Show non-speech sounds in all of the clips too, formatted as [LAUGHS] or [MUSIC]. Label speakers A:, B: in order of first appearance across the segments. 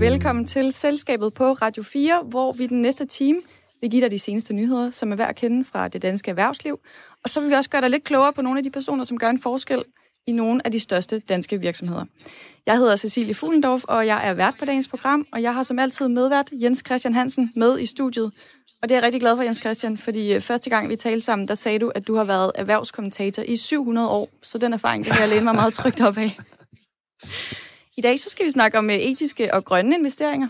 A: og velkommen til Selskabet på Radio 4, hvor vi den næste time vil give dig de seneste nyheder, som er værd at kende fra det danske erhvervsliv. Og så vil vi også gøre dig lidt klogere på nogle af de personer, som gør en forskel i nogle af de største danske virksomheder. Jeg hedder Cecilie Fuglendorf, og jeg er vært på dagens program, og jeg har som altid medvært Jens Christian Hansen med i studiet. Og det er jeg rigtig glad for, Jens Christian, fordi øh, første gang vi talte sammen, der sagde du, at du har været erhvervskommentator i 700 år, så den erfaring kan jeg læne mig meget trygt op af. I dag så skal vi snakke om øh, etiske og grønne investeringer.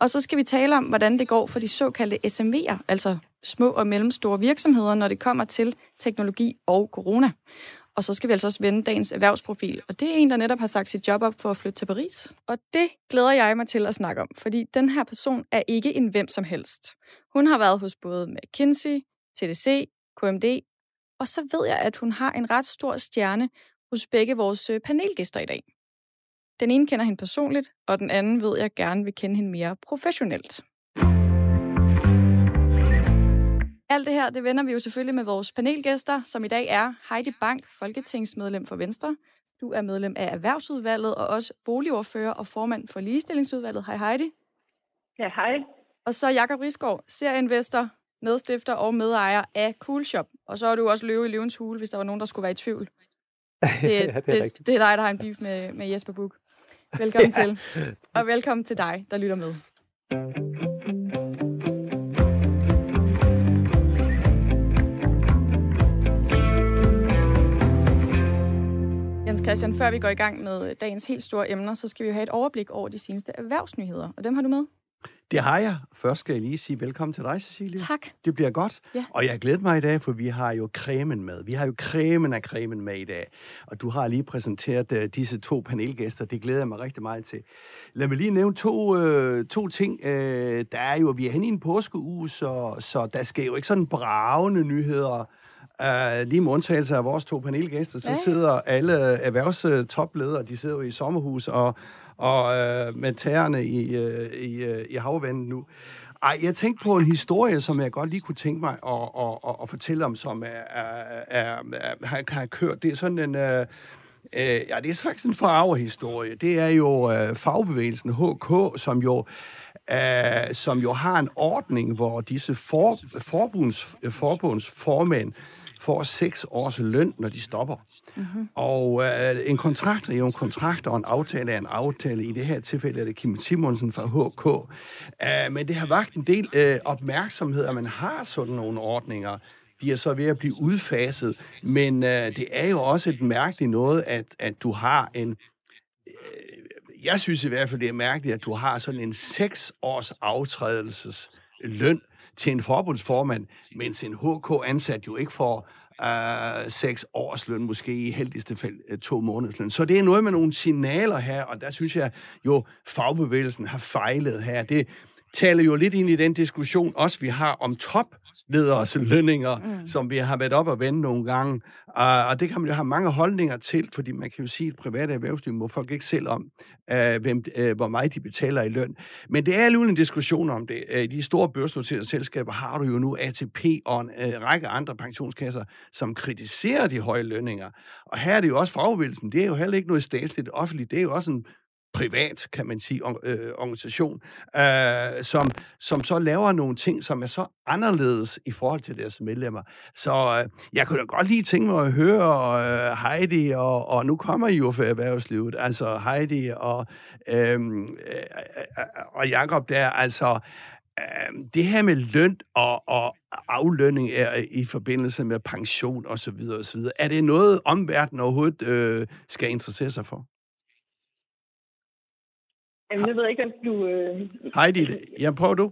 A: Og så skal vi tale om, hvordan det går for de såkaldte SMV'er, altså små og mellemstore virksomheder, når det kommer til teknologi og corona. Og så skal vi altså også vende dagens erhvervsprofil. Og det er en, der netop har sagt sit job op for at flytte til Paris. Og det glæder jeg mig til at snakke om, fordi den her person er ikke en hvem som helst. Hun har været hos både McKinsey, TDC, KMD, og så ved jeg, at hun har en ret stor stjerne hos begge vores øh, panelgæster i dag. Den ene kender hende personligt, og den anden ved jeg gerne vil kende hende mere professionelt. Alt det her, det vender vi jo selvfølgelig med vores panelgæster, som i dag er Heidi Bank, folketingsmedlem for Venstre. Du er medlem af Erhvervsudvalget og også boligordfører og formand for Ligestillingsudvalget. Hej Heidi.
B: Ja, hej.
A: Og så Jakob Risgaard, serieinvestor, medstifter og medejer af Coolshop. Og så er du også løve i løvens hule, hvis der var nogen, der skulle være i tvivl. [LAUGHS] Det,
C: ja, det, er
A: det, det er dig, der har en beef med, med Jesper Buk. Velkommen ja. til. Og velkommen til dig, der lytter med. Jens Christian, før vi går i gang med dagens helt store emner, så skal vi jo have et overblik over de seneste erhvervsnyheder, og dem har du med.
C: Det har jeg. Først skal jeg lige sige velkommen til dig, Cecilie.
A: Tak.
C: Det bliver godt.
A: Ja.
C: Og jeg glæder mig i dag, for vi har jo cremen med. Vi har jo cremen af cremen med i dag. Og du har lige præsenteret uh, disse to panelgæster. Det glæder jeg mig rigtig meget til. Lad mig lige nævne to, uh, to ting. Uh, der er jo, vi er henne i en påskeuge, så, så der skal jo ikke sådan bravende nyheder Uh, lige med undtagelse af vores to panelgæster, så
A: Ja.
C: sidder alle erhvervstopledere, de sidder jo i sommerhus og, og øh, med tæerne i, øh, i, øh, i havvandet nu. Ej, jeg tænkte på en historie, som jeg godt lige kunne tænke mig at, at, at, at fortælle om, som er, er, er, er, har, har kørt. Det er sådan en... Øh, øh, ja, det er faktisk en farvehistorie. Det er jo øh, fagbevægelsen HK, som jo øh, som jo har en ordning, hvor disse for, forbunds, øh, forbundsformænd får seks års løn, når de stopper. Mm-hmm. Og øh, en kontrakt er jo en kontrakt, og en aftale er en aftale. I det her tilfælde er det Kim Simonsen fra HK. Øh, men det har vagt en del øh, opmærksomhed, at man har sådan nogle ordninger. De er så ved at blive udfaset. Men øh, det er jo også et mærkeligt noget, at, at du har en øh, jeg synes i hvert fald, det er mærkeligt, at du har sådan en seks års aftrædelses løn til en forbundsformand, mens en HK-ansat jo ikke får øh, seks års løn, måske i heldigste fald øh, to måneders løn. Så det er noget med nogle signaler her, og der synes jeg jo, fagbevægelsen har fejlet her. Det taler jo lidt ind i den diskussion, også vi har om toplederes lønninger, mm. som vi har været op og vende nogle gange. Uh, og det kan man jo have mange holdninger til, fordi man kan jo sige, at private erhvervsliv må folk ikke selv om, uh, hvem, uh, hvor meget de betaler i løn. Men det er alligevel en diskussion om det. Uh, de store børsnoterede selskaber har du jo nu ATP og en uh, række andre pensionskasser, som kritiserer de høje lønninger. Og her er det jo også fagbevægelsen. Det er jo heller ikke noget statsligt offentligt. Det er jo også en privat, kan man sige, or, øh, organisation, øh, som, som så laver nogle ting, som er så anderledes i forhold til deres medlemmer. Så øh, jeg kunne da godt lige tænke mig at høre øh, Heidi, og, og nu kommer I jo for erhvervslivet, altså Heidi og, øhm, øh, øh, øh, og Jakob der, altså øh, det her med løn og, og aflønning er øh, i forbindelse med pension osv. osv. Er det noget, omverdenen overhovedet øh, skal interessere sig for?
B: Jamen, jeg ved ikke, om du... Øh...
C: Heidi, jeg prøver du.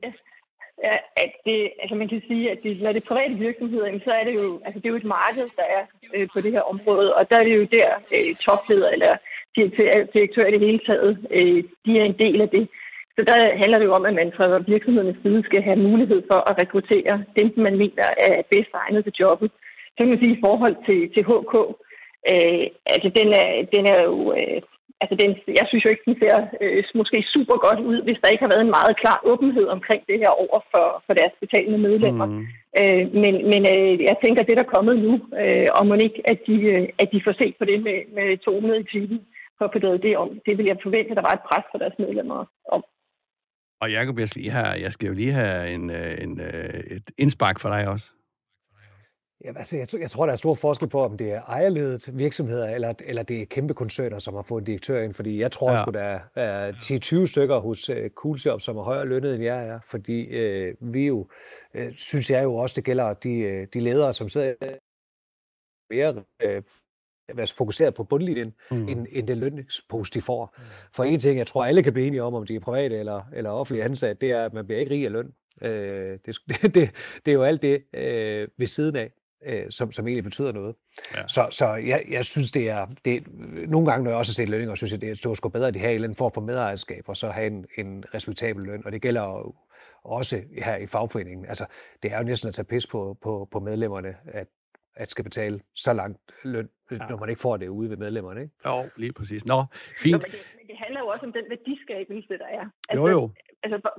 B: Ja, at det, altså man kan sige, at det, når det er private virksomheder, så er det jo, altså det er jo et marked, der er øh, på det her område, og der er det jo der øh, topleder eller direktører direktør i det hele taget, øh, de er en del af det. Så der handler det jo om, at man fra virksomhedernes side skal have mulighed for at rekruttere dem, man mener er bedst egnet til jobbet. Så kan man sige, i forhold til, til HK, øh, altså den er, den er jo... Øh, altså den, jeg synes jo ikke, den ser øh, måske super godt ud, hvis der ikke har været en meget klar åbenhed omkring det her over for, for deres betalende medlemmer. Mm. Øh, men men øh, jeg tænker, det der er kommet nu, øh, og må ikke, at de, øh, at de får set på det med, med 200 i timen for at få det om. Det vil jeg forvente, at der var et pres for deres medlemmer om.
C: Og Jacob, jeg skal, lige have, jeg skal jo lige have en, øh, en, øh, et indspark for dig også.
D: Ja, altså, jeg, jeg tror, der er stor forskel på, om det er ejerledet virksomheder, eller, eller det er kæmpe koncerner, som har fået en direktør ind. Fordi jeg tror ja. at der er, er 10-20 stykker hos uh, Coolshop, som er højere lønnet, end jeg er. Fordi uh, vi jo, uh, synes jeg jo også, det gælder de, de ledere, som sidder mere uh, fokuseret på bundlinjen, mm. end, end det lønningspost, de får. Mm. For en ting, jeg tror, alle kan blive enige om, om de er private eller, eller offentlige ansat, det er, at man bliver ikke rig af løn. Øh, det, [LAUGHS] det, det, det er jo alt det øh, ved siden af øh, som, som egentlig betyder noget. Ja. Så, så jeg, jeg synes, det er, det, nogle gange, når jeg også har set lønninger, synes jeg, det er, er sgu bedre, at de har en eller anden form for medejerskab, og så have en, en respektabel løn, og det gælder jo også her i fagforeningen. Altså, det er jo næsten at tage pis på, på, på medlemmerne, at, at skal betale så langt løn, ja. når man ikke får det ude ved medlemmerne. Ikke?
C: Jo, lige præcis. Nå, fint. Nå,
B: men, det, men det handler jo også om den værdiskabelse, der er.
C: Altså, jo, jo.
B: Altså,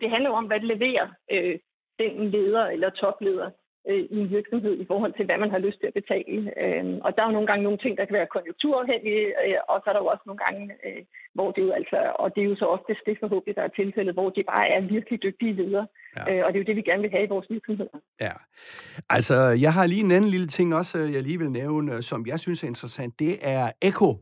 B: det handler jo om, hvad det leverer øh, den leder eller topleder øh, i en virksomhed i forhold til, hvad man har lyst til at betale. Øh, og der er jo nogle gange nogle ting, der kan være konjunkturafhængige, øh, og så er der jo også nogle gange, øh, hvor det jo altså, og det er jo så også det forhåbentlig, der er tilfældet, hvor det bare er virkelig dygtige ledere. Ja. Øh, og det er jo det, vi gerne vil have i vores virksomheder.
C: Ja. Altså, jeg har lige en anden lille ting også, jeg lige vil nævne, som jeg synes er interessant. Det er Eko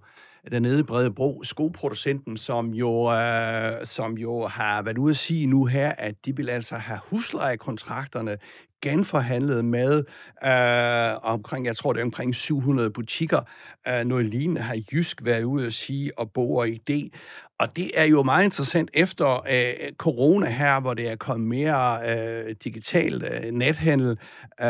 C: dernede i Bredebro, skoproducenten, som jo, øh, som jo har været ude at sige nu her, at de vil altså have huslejekontrakterne genforhandlet med øh, omkring, jeg tror det er omkring 700 butikker. Øh, noget lignende har Jysk været ude at sige og Bor i det. Og det er jo meget interessant efter øh, corona her, hvor det er kommet mere øh, digital øh, nethandel. Øh,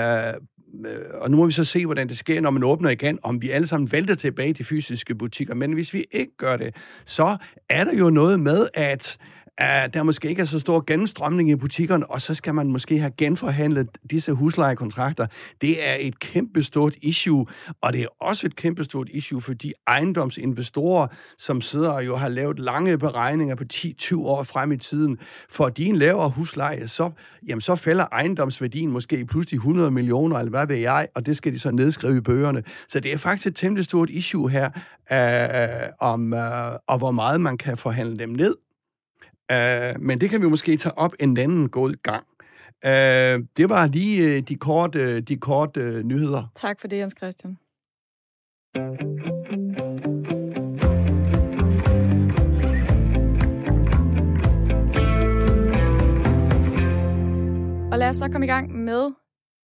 C: øh, og nu må vi så se, hvordan det sker, når man åbner igen, om vi alle sammen vælter tilbage i de fysiske butikker. Men hvis vi ikke gør det, så er der jo noget med, at at der måske ikke er så stor gennemstrømning i butikkerne, og så skal man måske have genforhandlet disse huslejekontrakter. Det er et kæmpestort issue, og det er også et kæmpestort issue for de ejendomsinvestorer, som sidder og jo har lavet lange beregninger på 10-20 år frem i tiden. For de en lavere husleje, så, jamen, så falder ejendomsværdien måske pludselig 100 millioner, eller hvad ved jeg, og det skal de så nedskrive i bøgerne. Så det er faktisk et temmelig stort issue her, øh, øh om, øh, og hvor meget man kan forhandle dem ned. Uh, men det kan vi måske tage op en anden god gang. Uh, det var lige uh, de korte, uh, de korte uh, nyheder.
A: Tak for det, Jens Christian. Og lad os så komme i gang med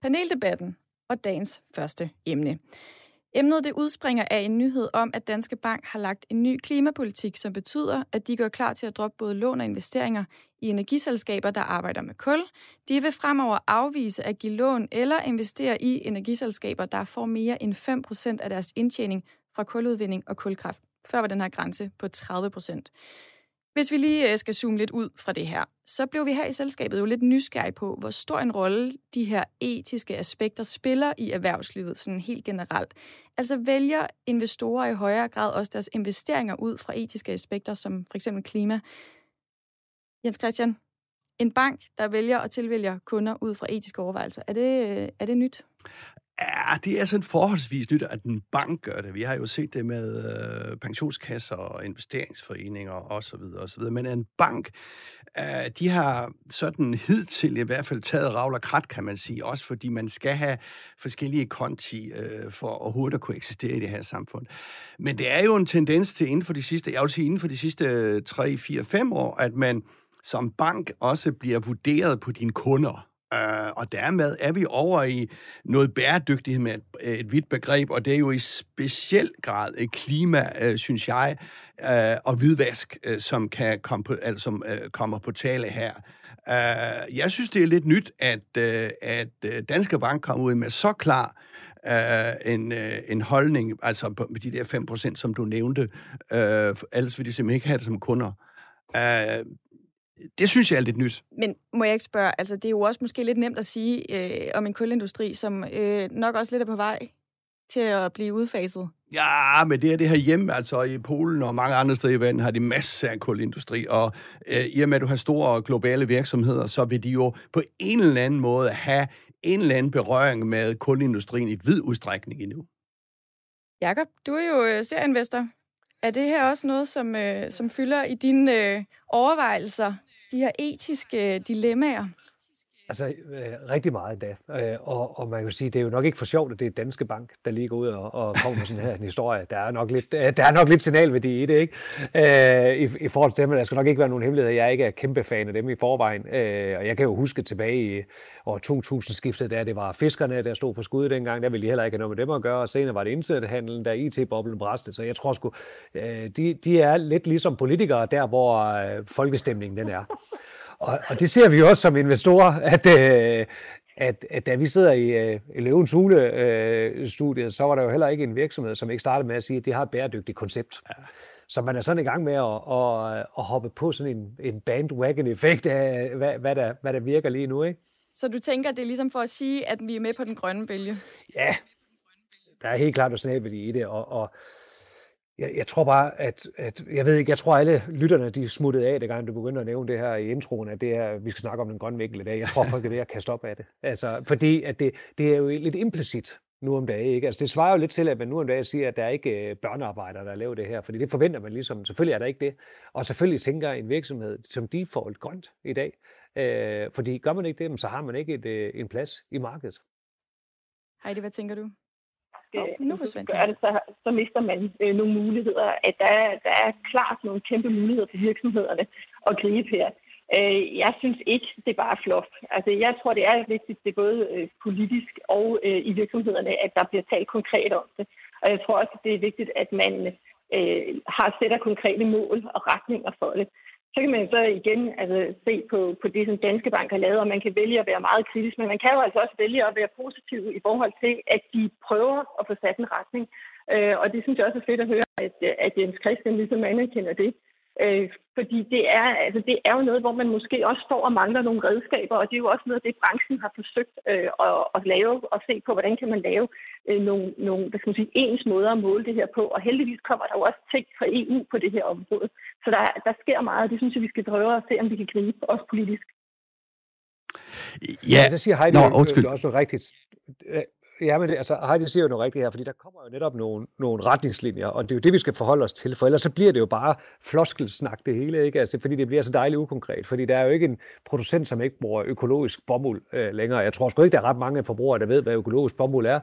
A: paneldebatten og dagens første emne. Emnet det udspringer af en nyhed om, at Danske Bank har lagt en ny klimapolitik, som betyder, at de går klar til at droppe både lån og investeringer i energiselskaber, der arbejder med kul. De vil fremover afvise at give lån eller investere i energiselskaber, der får mere end 5% af deres indtjening fra kuludvinding og kulkraft. Før var den her grænse på 30%. Hvis vi lige øh, skal zoome lidt ud fra det her, så blev vi her i selskabet jo lidt nysgerrige på, hvor stor en rolle de her etiske aspekter spiller i erhvervslivet sådan helt generelt. Altså vælger investorer i højere grad også deres investeringer ud fra etiske aspekter, som for eksempel klima. Jens Christian, en bank, der vælger og tilvælger kunder ud fra etiske overvejelser, er det, øh, er det nyt?
C: Ja, det er sådan forholdsvis nyt, at en bank gør det. Vi har jo set det med øh, pensionskasser og investeringsforeninger osv. osv. Men en bank, øh, de har sådan hidtil i hvert fald taget ravl og krat, kan man sige. Også fordi man skal have forskellige konti øh, for overhovedet at kunne eksistere i det her samfund. Men det er jo en tendens til inden for de sidste, jeg vil sige inden for de sidste 3, 4, 5 år, at man som bank også bliver vurderet på dine kunder. Uh, og dermed er vi over i noget bæredygtighed med et, et vidt begreb, og det er jo i speciel grad et klima, uh, synes jeg, uh, og hvidvask, uh, som kan komme på, altså, som, uh, kommer på tale her. Uh, jeg synes, det er lidt nyt, at, uh, at Danske Bank kommer ud med så klar uh, en, uh, en holdning, altså på de der 5%, som du nævnte, uh, ellers ville de simpelthen ikke have det som kunder. Uh, det synes jeg er lidt nyt.
A: Men må jeg ikke spørge, altså det er jo også måske lidt nemt at sige øh, om en kulindustri, som øh, nok også lidt er på vej til at blive udfaset.
C: Ja, men det er det her hjemme, altså i Polen og mange andre steder i verden, har de masser af kulindustri, og øh, i og med, at du har store globale virksomheder, så vil de jo på en eller anden måde have en eller anden berøring med kulindustrien i vid udstrækning endnu.
A: Jakob, du er jo øh, serieinvestor. Er det her også noget, som, øh, som fylder i dine øh, overvejelser de her etiske øh, dilemmaer?
D: Altså øh, rigtig meget da. Øh, og, og man kan sige, det er jo nok ikke for sjovt, at det er Danske Bank, der lige går ud og, og kommer med sådan her en historie. Der er nok lidt, øh, der er nok lidt signalværdi i det, ikke? Øh, i, I forhold til dem, der skal nok ikke være nogen hemmelighed. Jeg er ikke er kæmpe fan af dem i forvejen. Øh, og jeg kan jo huske tilbage i år 2000-skiftet, da det var fiskerne, der stod for skud dengang, der ville de heller ikke have noget med dem at gøre. Og senere var det internethandlen, der IT-boblen bræste. Så jeg tror sgu, øh, de, de er lidt ligesom politikere der, hvor øh, folkestemningen den er. Og, og det ser vi også som investorer, at, øh, at, at da vi sidder i, øh, i Løvens Hule-studiet, øh, så var der jo heller ikke en virksomhed, som ikke startede med at sige, at de har et bæredygtigt koncept. Ja. Så man er sådan i gang med at, at, at hoppe på sådan en, en bandwagon-effekt af, hvad, hvad, der, hvad der virker lige nu. Ikke?
A: Så du tænker, det er ligesom for at sige, at vi er med på den grønne bølge?
D: Ja, der er helt klart noget signalværdi i det, og, og jeg, jeg tror bare, at, at jeg ved ikke, jeg tror alle lytterne, de smuttede af, det gang du begyndte at nævne det her i introen, at det er, vi skal snakke om den grønne vinkel i dag. Jeg tror, folk er ved at kaste op af det. Altså, fordi at det, det er jo lidt implicit nu om dagen. Ikke? Altså, det svarer jo lidt til, at man nu om dagen siger, at der er ikke øh, børnearbejdere, der laver det her, fordi det forventer man ligesom. Selvfølgelig er der ikke det. Og selvfølgelig tænker en virksomhed som default grønt i dag. Øh, fordi gør man ikke det, så har man ikke et, øh, en plads i markedet.
A: Heidi, hvad tænker du?
B: Øh, nu gør det, så, så mister man øh, nogle muligheder. At der, der er klart nogle kæmpe muligheder for virksomhederne at gribe her. Øh, jeg synes ikke, det er bare flot. Altså, jeg tror, det er vigtigt, det er både øh, politisk og øh, i virksomhederne, at der bliver talt konkret om det. Og jeg tror også, det er vigtigt, at man øh, har sætter konkrete mål og retninger for det så kan man så igen altså, se på, på det, som Danske Bank har lavet, og man kan vælge at være meget kritisk, men man kan jo altså også vælge at være positiv i forhold til, at de prøver at få sat en retning. Øh, og det synes jeg også er fedt at høre, at, at Jens Christian ligesom anerkender det. Øh, fordi det er, altså, det er jo noget, hvor man måske også står og mangler nogle redskaber, og det er jo også noget af det, branchen har forsøgt øh, at, at lave og se på, hvordan kan man lave øh, nogle, nogle hvad skal man sige, ens måder at måle det her på. Og heldigvis kommer der jo også ting fra EU på det her område. Så der, der sker meget, og det synes jeg, vi skal prøve at se, om vi kan gribe, også politisk.
D: Ja, så siger Heidi Nå, undskyld. også noget rigtigt. Ja, men det, altså, Heidi siger jo noget rigtigt her, fordi der kommer jo netop nogle, nogle retningslinjer, og det er jo det, vi skal forholde os til, for ellers så bliver det jo bare floskelsnak det hele, ikke? Altså, fordi det bliver så dejligt ukonkret, fordi der er jo ikke en producent, som ikke bruger økologisk bomuld øh, længere. Jeg tror sgu ikke, der er ret mange forbrugere, der ved, hvad økologisk bomuld er.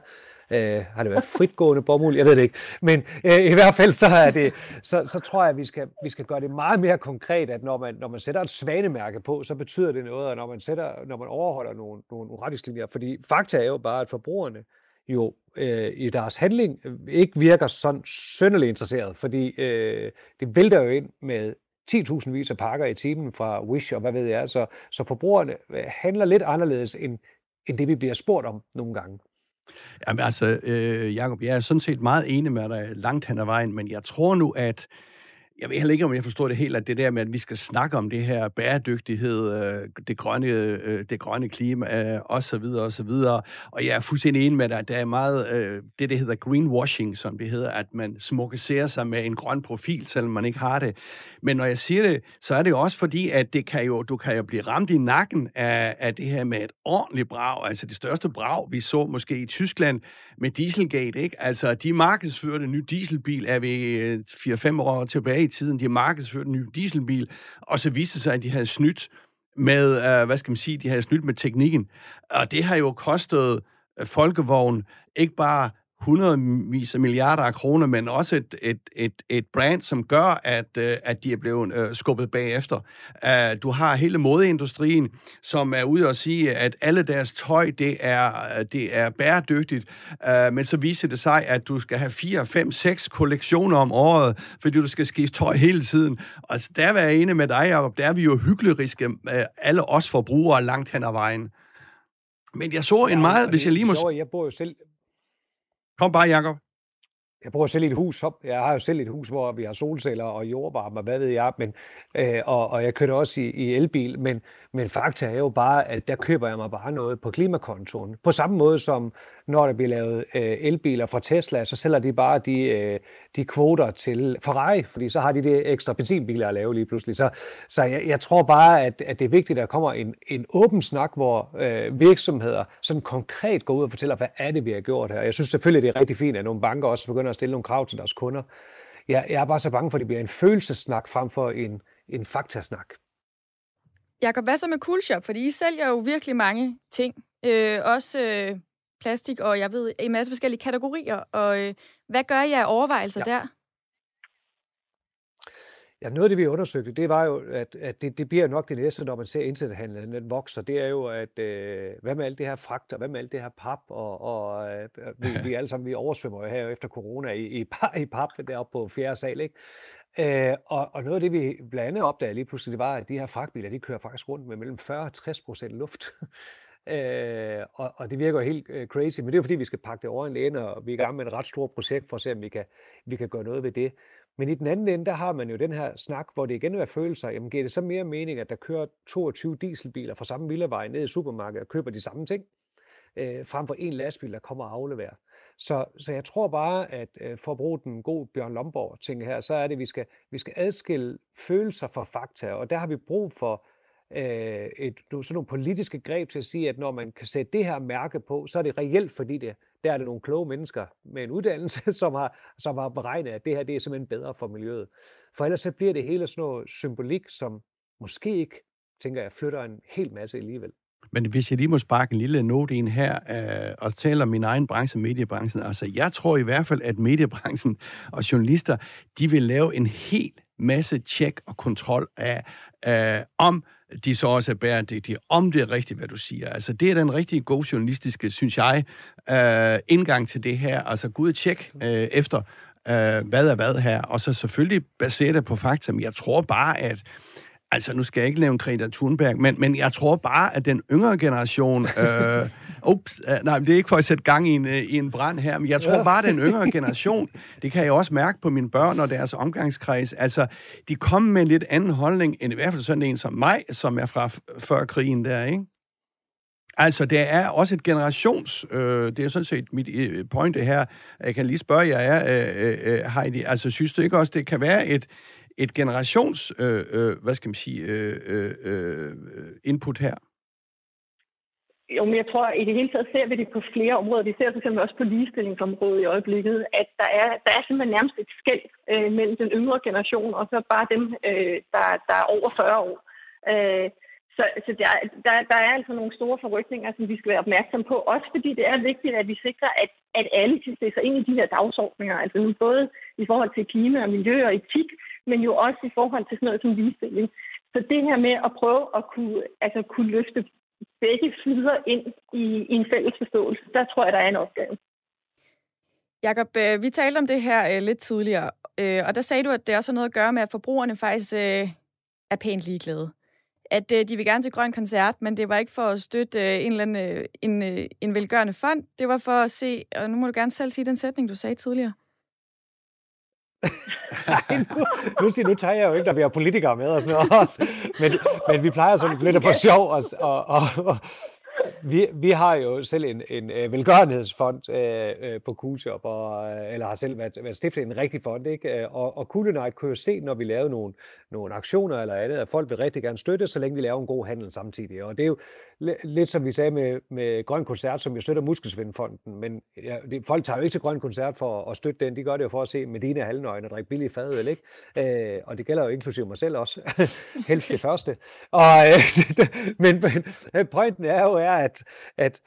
D: Øh, har det været fritgående bomuld? Jeg ved det ikke. Men øh, i hvert fald så, er det, så, så tror jeg, at vi skal, vi skal gøre det meget mere konkret, at når man, når man sætter et svanemærke på, så betyder det noget, og når man, sætter, når man overholder nogle, nogle retningslinjer. Fordi fakta er jo bare, at forbrugerne jo øh, i deres handling ikke virker sådan sønderlig interesseret, fordi øh, det vælter jo ind med 10.000 vis af pakker i timen fra Wish og hvad ved jeg, så, så forbrugerne øh, handler lidt anderledes end, end det, vi bliver spurgt om nogle gange.
C: Jamen altså, øh, Jacob, jeg er sådan set meget enig med dig langt hen ad vejen, men jeg tror nu, at jeg ved heller ikke, om jeg forstår det helt, at det der med, at vi skal snakke om det her bæredygtighed, øh, det grønne, øh, det grønne klima, øh, og så videre, og så videre. Og jeg er fuldstændig enig med dig, at der er meget, øh, det det hedder greenwashing, som det hedder, at man smukkeserer sig med en grøn profil, selvom man ikke har det. Men når jeg siger det, så er det jo også fordi, at det kan jo, du kan jo blive ramt i nakken af, af det her med et ordentligt brag, altså det største brag, vi så måske i Tyskland med Dieselgate, ikke? Altså, de markedsførte ny dieselbil, er vi øh, 4-5 år tilbage i tiden, de markedsførte en ny dieselbil, og så viste det sig, at de havde snydt med, øh, hvad skal man sige, de havde snydt med teknikken. Og det har jo kostet øh, folkevogn ikke bare hundredvis af milliarder af kroner, men også et, et, et, et brand, som gør, at, øh, at de er blevet øh, skubbet bagefter. Uh, du har hele modeindustrien, som er ude og sige, at alle deres tøj, det er, det er bæredygtigt, uh, men så viser det sig, at du skal have 4, 5, 6 kollektioner om året, fordi du skal skifte tøj hele tiden. Og altså, der er jeg enig med dig, Jacob, der er vi jo hykleriske, alle os forbrugere langt hen ad vejen. Men jeg så en meget, hvis jeg lige må...
D: Jeg bor jo selv,
C: Kom bare, Jacob.
D: Jeg bor selv i et hus. Jeg har jo selv et hus, hvor vi har solceller og jordvarme, og hvad ved jeg. Men, øh, og, og jeg kører også i, i elbil. Men, men fakta er jo bare, at der køber jeg mig bare noget på klimakontoen. På samme måde som når der bliver lavet øh, elbiler fra Tesla, så sælger de bare de, øh, de kvoter til Ferrari, fordi så har de det ekstra benzinbiler at lave lige pludselig. Så, så jeg, jeg tror bare, at, at det er vigtigt, at der kommer en, en åben snak, hvor øh, virksomheder sådan konkret går ud og fortæller, hvad er det, vi har gjort her. Jeg synes selvfølgelig, det er rigtig fint, at nogle banker også begynder at stille nogle krav til deres kunder. Jeg, jeg er bare så bange for, at det bliver en følelsesnak frem for en, en faktasnak.
A: Jakob, hvad så med Coolshop? Fordi I sælger jo virkelig mange ting. Øh, også øh, plastik, og jeg ved, en masse forskellige kategorier. Og øh, hvad gør I af overvejelser ja. der?
D: Ja, noget af det, vi undersøgte, det var jo, at, at det, det bliver nok det næste, når man ser internethandlen, den vokser, det er jo, at øh, hvad med alt det her fragt, og hvad med alt det her pap, og, og øh, vi, vi [LAUGHS] alle sammen, vi oversvømmer jo her efter corona i, i, i pap deroppe på fjerde sal, ikke? Øh, og, og noget af det, vi blandt andet opdagede lige pludselig, det var, at de her fragtbiler, de kører faktisk rundt med mellem 40 og 60 procent luft. Øh, og, og det virker jo helt øh, crazy, men det er jo fordi, vi skal pakke det over en læne, og vi er i gang med et ret stort projekt for at se, om vi kan, vi kan gøre noget ved det. Men i den anden ende, der har man jo den her snak, hvor det igen er følelser. Jamen giver det så mere mening, at der kører 22 dieselbiler fra samme villavej ned i supermarkedet og køber de samme ting, øh, frem for en lastbil, der kommer og afleverer. Så, så jeg tror bare, at øh, for at bruge den gode Bjørn Lomborg ting her, så er det, at vi skal, vi skal adskille følelser fra fakta, og der har vi brug for øh, et, sådan nogle politiske greb til at sige, at når man kan sætte det her mærke på, så er det reelt, fordi det, der er det nogle kloge mennesker med en uddannelse, [LAUGHS] som har, som har beregnet, at det her det er simpelthen bedre for miljøet. For ellers så bliver det hele sådan noget symbolik, som måske ikke, tænker jeg, flytter en hel masse alligevel.
C: Men hvis jeg lige må sparke en lille note ind her øh, og tale om min egen branche, mediebranchen, altså jeg tror i hvert fald, at mediebranchen og journalister, de vil lave en helt masse tjek og kontrol af, øh, om de så også er bæredygtige, om det er rigtigt, hvad du siger. Altså, det er den rigtig gode journalistiske, synes jeg, øh, indgang til det her. Altså, gå ud og tjek øh, efter, øh, hvad er hvad her, og så selvfølgelig basere det på fakta. Men jeg tror bare, at Altså, nu skal jeg ikke lave Greta Thunberg, men, men jeg tror bare, at den yngre generation... [LAUGHS] Øh, ups, øh, nej, det er ikke for at sætte gang i en, øh, i en brand her, men jeg tror bare, at den yngre generation, det kan jeg også mærke på mine børn og deres omgangskreds, altså, de kommer med en lidt anden holdning, end i hvert fald sådan en som mig, som er fra før krigen der, ikke? Altså, det er også et generations... Øh, det er sådan set mit øh, pointe her. Jeg kan lige spørge jer, øh, øh, Heidi. Altså, synes du ikke også, det kan være et, et generations, øh, øh, hvad skal man sige, øh, øh, øh input her?
B: Jo, men jeg tror, at i det hele taget ser vi det på flere områder. Vi ser for også på ligestillingsområdet i øjeblikket, at der er, der er simpelthen nærmest et skæld øh, mellem den yngre generation og så bare dem, øh, der, der er over 40 år. Øh, så, så der, der, der er altså nogle store forrykninger, som vi skal være opmærksom på. Også fordi det er vigtigt, at vi sikrer, at, at alle kan se sig ind i de her dagsordninger. Altså både i forhold til klima og miljø og etik, men jo også i forhold til sådan noget som ligestilling. Så det her med at prøve at kunne, altså kunne løfte begge sider ind i, i en fælles forståelse, der tror jeg, der er en opgave.
A: Jakob, øh, vi talte om det her øh, lidt tidligere, øh, og der sagde du, at det også har noget at gøre med, at forbrugerne faktisk er pænt ligeglade at de vil gerne til Grøn Koncert, men det var ikke for at støtte en eller anden en, en velgørende fond. Det var for at se, og nu må du gerne selv sige den sætning, du sagde tidligere. [LAUGHS]
D: nu, nu, siger, nu tager jeg jo ikke, der bliver politikere med og sådan noget også. Men, men vi plejer sådan lidt at få sjov og, og, og, og, vi, vi har jo selv en, en uh, velgørenhedsfond uh, uh, på Coolshop, og, uh, eller har selv været, været stiftet en rigtig fond, ikke? og, og Cool kunne jo se, når vi lavede nogle, nogle aktioner eller andet, at folk vil rigtig gerne støtte, så længe vi laver en god handel samtidig. Og det er jo lidt som vi sagde med, med Grøn Koncert, som jeg støtter Muskelsvindfonden, men ja, det, folk tager jo ikke til Grøn Koncert for at støtte den, de gør det jo for at se Medina halvnøgne og drikke billig fadøl, ikke? Øh, og det gælder jo inklusive mig selv også, [LAUGHS] helst det første. Og, øh, [LAUGHS] men, men pointen er jo, er, at, at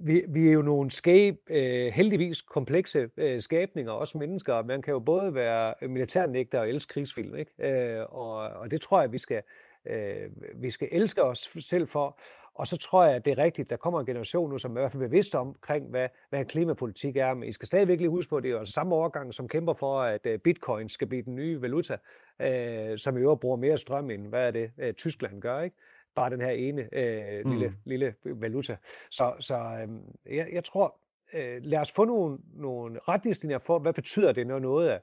D: vi, vi er jo nogle skæb, øh, heldigvis komplekse øh, skabninger, også mennesker. Man kan jo både være militærnægter og elske krigsfilm, ikke? Øh, og, og det tror jeg, vi skal, øh, vi skal elske os selv for. Og så tror jeg, at det er rigtigt, der kommer en generation nu, som er i hvert fald bevidst omkring, hvad, hvad klimapolitik er. Men I skal stadigvæk lige huske på, at det er jo samme overgang, som kæmper for, at øh, bitcoin skal blive den nye valuta, øh, som i øvrigt bruger mere strøm end, hvad er det, øh, Tyskland gør, ikke? Bare den her ene øh, mm. lille, lille valuta. Så, så øh, jeg, jeg tror, øh, lad os få nogle, nogle retningslinjer for, hvad betyder det, når noget er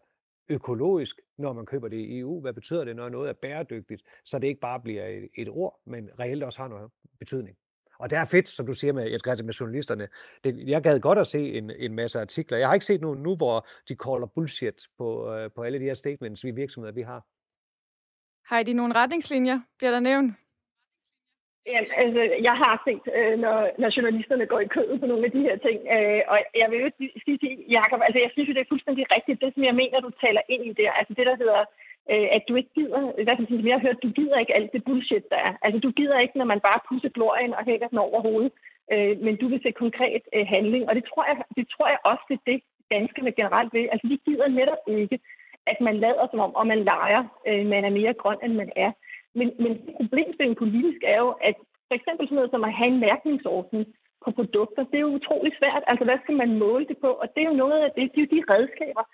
D: økologisk, når man køber det i EU? Hvad betyder det, når noget er bæredygtigt? Så det ikke bare bliver et, et ord, men reelt også har noget betydning. Og det er fedt, som du siger med, jeg skal med journalisterne. Det, jeg gad godt at se en, en masse artikler. Jeg har ikke set nogen nu, hvor de caller bullshit på, øh, på alle de her statements, vi virksomheder, vi har.
A: Har I nogle retningslinjer, bliver der nævnt?
B: Jamen, altså, jeg har set, øh, når, når journalisterne går i kødet på nogle af de her ting. Øh, og jeg vil jo sige til Jacob, altså jeg synes det er fuldstændig rigtigt, det som jeg mener, du taler ind i der. Altså det, der hedder øh, at du ikke gider, hvad som jeg har hørt, du gider ikke alt det bullshit, der er. Altså, du gider ikke, når man bare pusser glorien og hænger den over hovedet, øh, men du vil se konkret øh, handling. Og det tror, jeg, det tror jeg også, det er det, danskerne generelt vil. Altså, de gider netop ikke, at man lader som om, og man leger, øh, man er mere grøn, end man er. Men, men problemstillingen politisk er jo, at for eksempel sådan noget som at have en mærkningsordning på produkter, det er jo utrolig svært. Altså, hvad skal man måle det på? Og det er jo noget af det, det er jo de redskaber,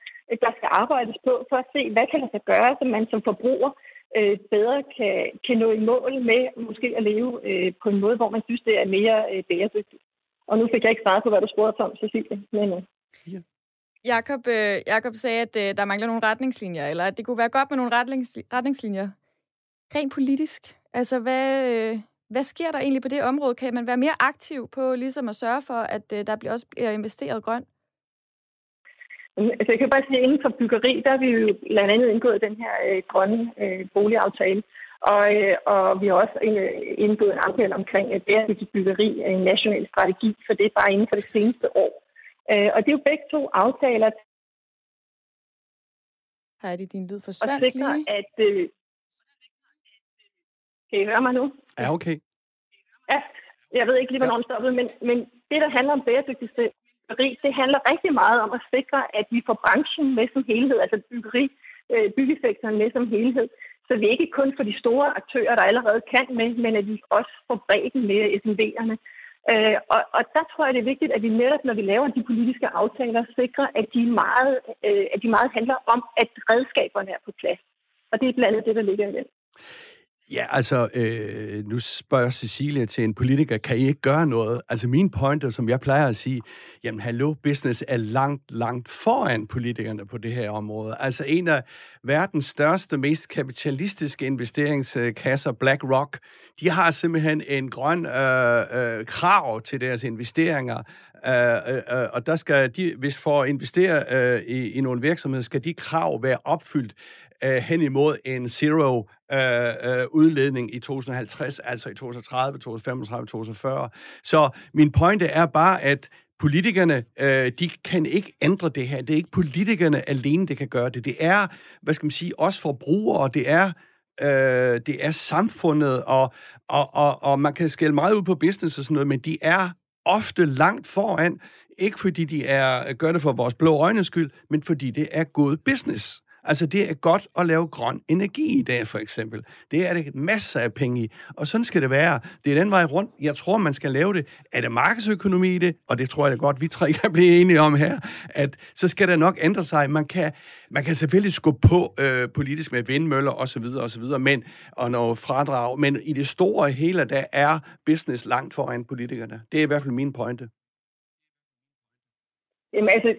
B: der skal arbejdes på for at se, hvad kan der sig gøre, så man som forbruger øh, bedre kan, kan nå i mål med måske at leve øh, på en måde, hvor man synes, det er mere øh, bæredygtigt. Og nu fik jeg ikke svaret på, hvad du spurgte om, Cecilie. Men, øh.
A: ja. Jakob, øh, Jakob sagde, at øh, der mangler nogle retningslinjer, eller at det kunne være godt med nogle retningslinjer. Rent politisk. Altså, hvad, øh, hvad sker der egentlig på det område? Kan man være mere aktiv på ligesom at sørge for, at øh, der bliver også bliver investeret grønt?
B: Altså, jeg kan bare sige, at inden for byggeri, der har vi jo blandt andet indgået den her øh, grønne øh, boligaftale. Og, øh, og vi har også øh, indgået en aftale omkring øh, bæredygtigt byggeri, en national strategi, for det er bare inden for det seneste år. Øh, og det er jo begge to aftaler.
A: Har det din lyd forsvandt
B: Og sikre, lige? at... Øh, kan I høre mig nu?
C: Ja, okay.
B: Ja, jeg ved ikke lige, hvornår den stoppede, men, men det, der handler om bæredygtigt byggeri, det handler rigtig meget om at sikre, at vi får branchen med som helhed, altså byggeri, øh, byggesektoren med som helhed, så vi ikke kun får de store aktører, der allerede kan med, men at vi også får bredden med SMV'erne. Øh, og, og der tror jeg, det er vigtigt, at vi netop, når vi laver de politiske aftaler, sikrer, at de meget, øh, at de meget handler om, at redskaberne er på plads. Og det er blandt andet det, der ligger i den.
C: Ja, altså, øh, nu spørger Cecilia til en politiker, kan I ikke gøre noget? Altså, min pointer, som jeg plejer at sige, jamen, hallo, business er langt, langt foran politikerne på det her område. Altså, en af verdens største, mest kapitalistiske investeringskasser, BlackRock, de har simpelthen en grøn øh, øh, krav til deres investeringer, Uh, uh, og der skal de, hvis for at investere uh, i, i nogle virksomheder, skal de krav være opfyldt uh, hen imod en zero øh, øh, udledning i 2050, altså i 2030, 2035, 2040. Så min pointe er bare, at politikerne, øh, de kan ikke ændre det her. Det er ikke politikerne alene, der kan gøre det. Det er, hvad skal man sige, os forbrugere, det er øh, det er samfundet, og, og, og, og man kan skælde meget ud på business og sådan noget, men de er ofte langt foran, ikke fordi de er gør det for vores blå øjnes skyld, men fordi det er god business. Altså, det er godt at lave grøn energi i dag, for eksempel. Det er det masser af penge i. Og sådan skal det være. Det er den vej rundt. Jeg tror, man skal lave det. Er det markedsøkonomi i det? Og det tror jeg da godt, vi tre kan blive enige om her. At så skal der nok ændre sig. Man kan, man kan selvfølgelig skubbe på øh, politisk med vindmøller osv. osv. Men, og noget fradrag. Men i det store hele, der er business langt foran politikerne. Det er i hvert fald min pointe.
B: Jamen, altså,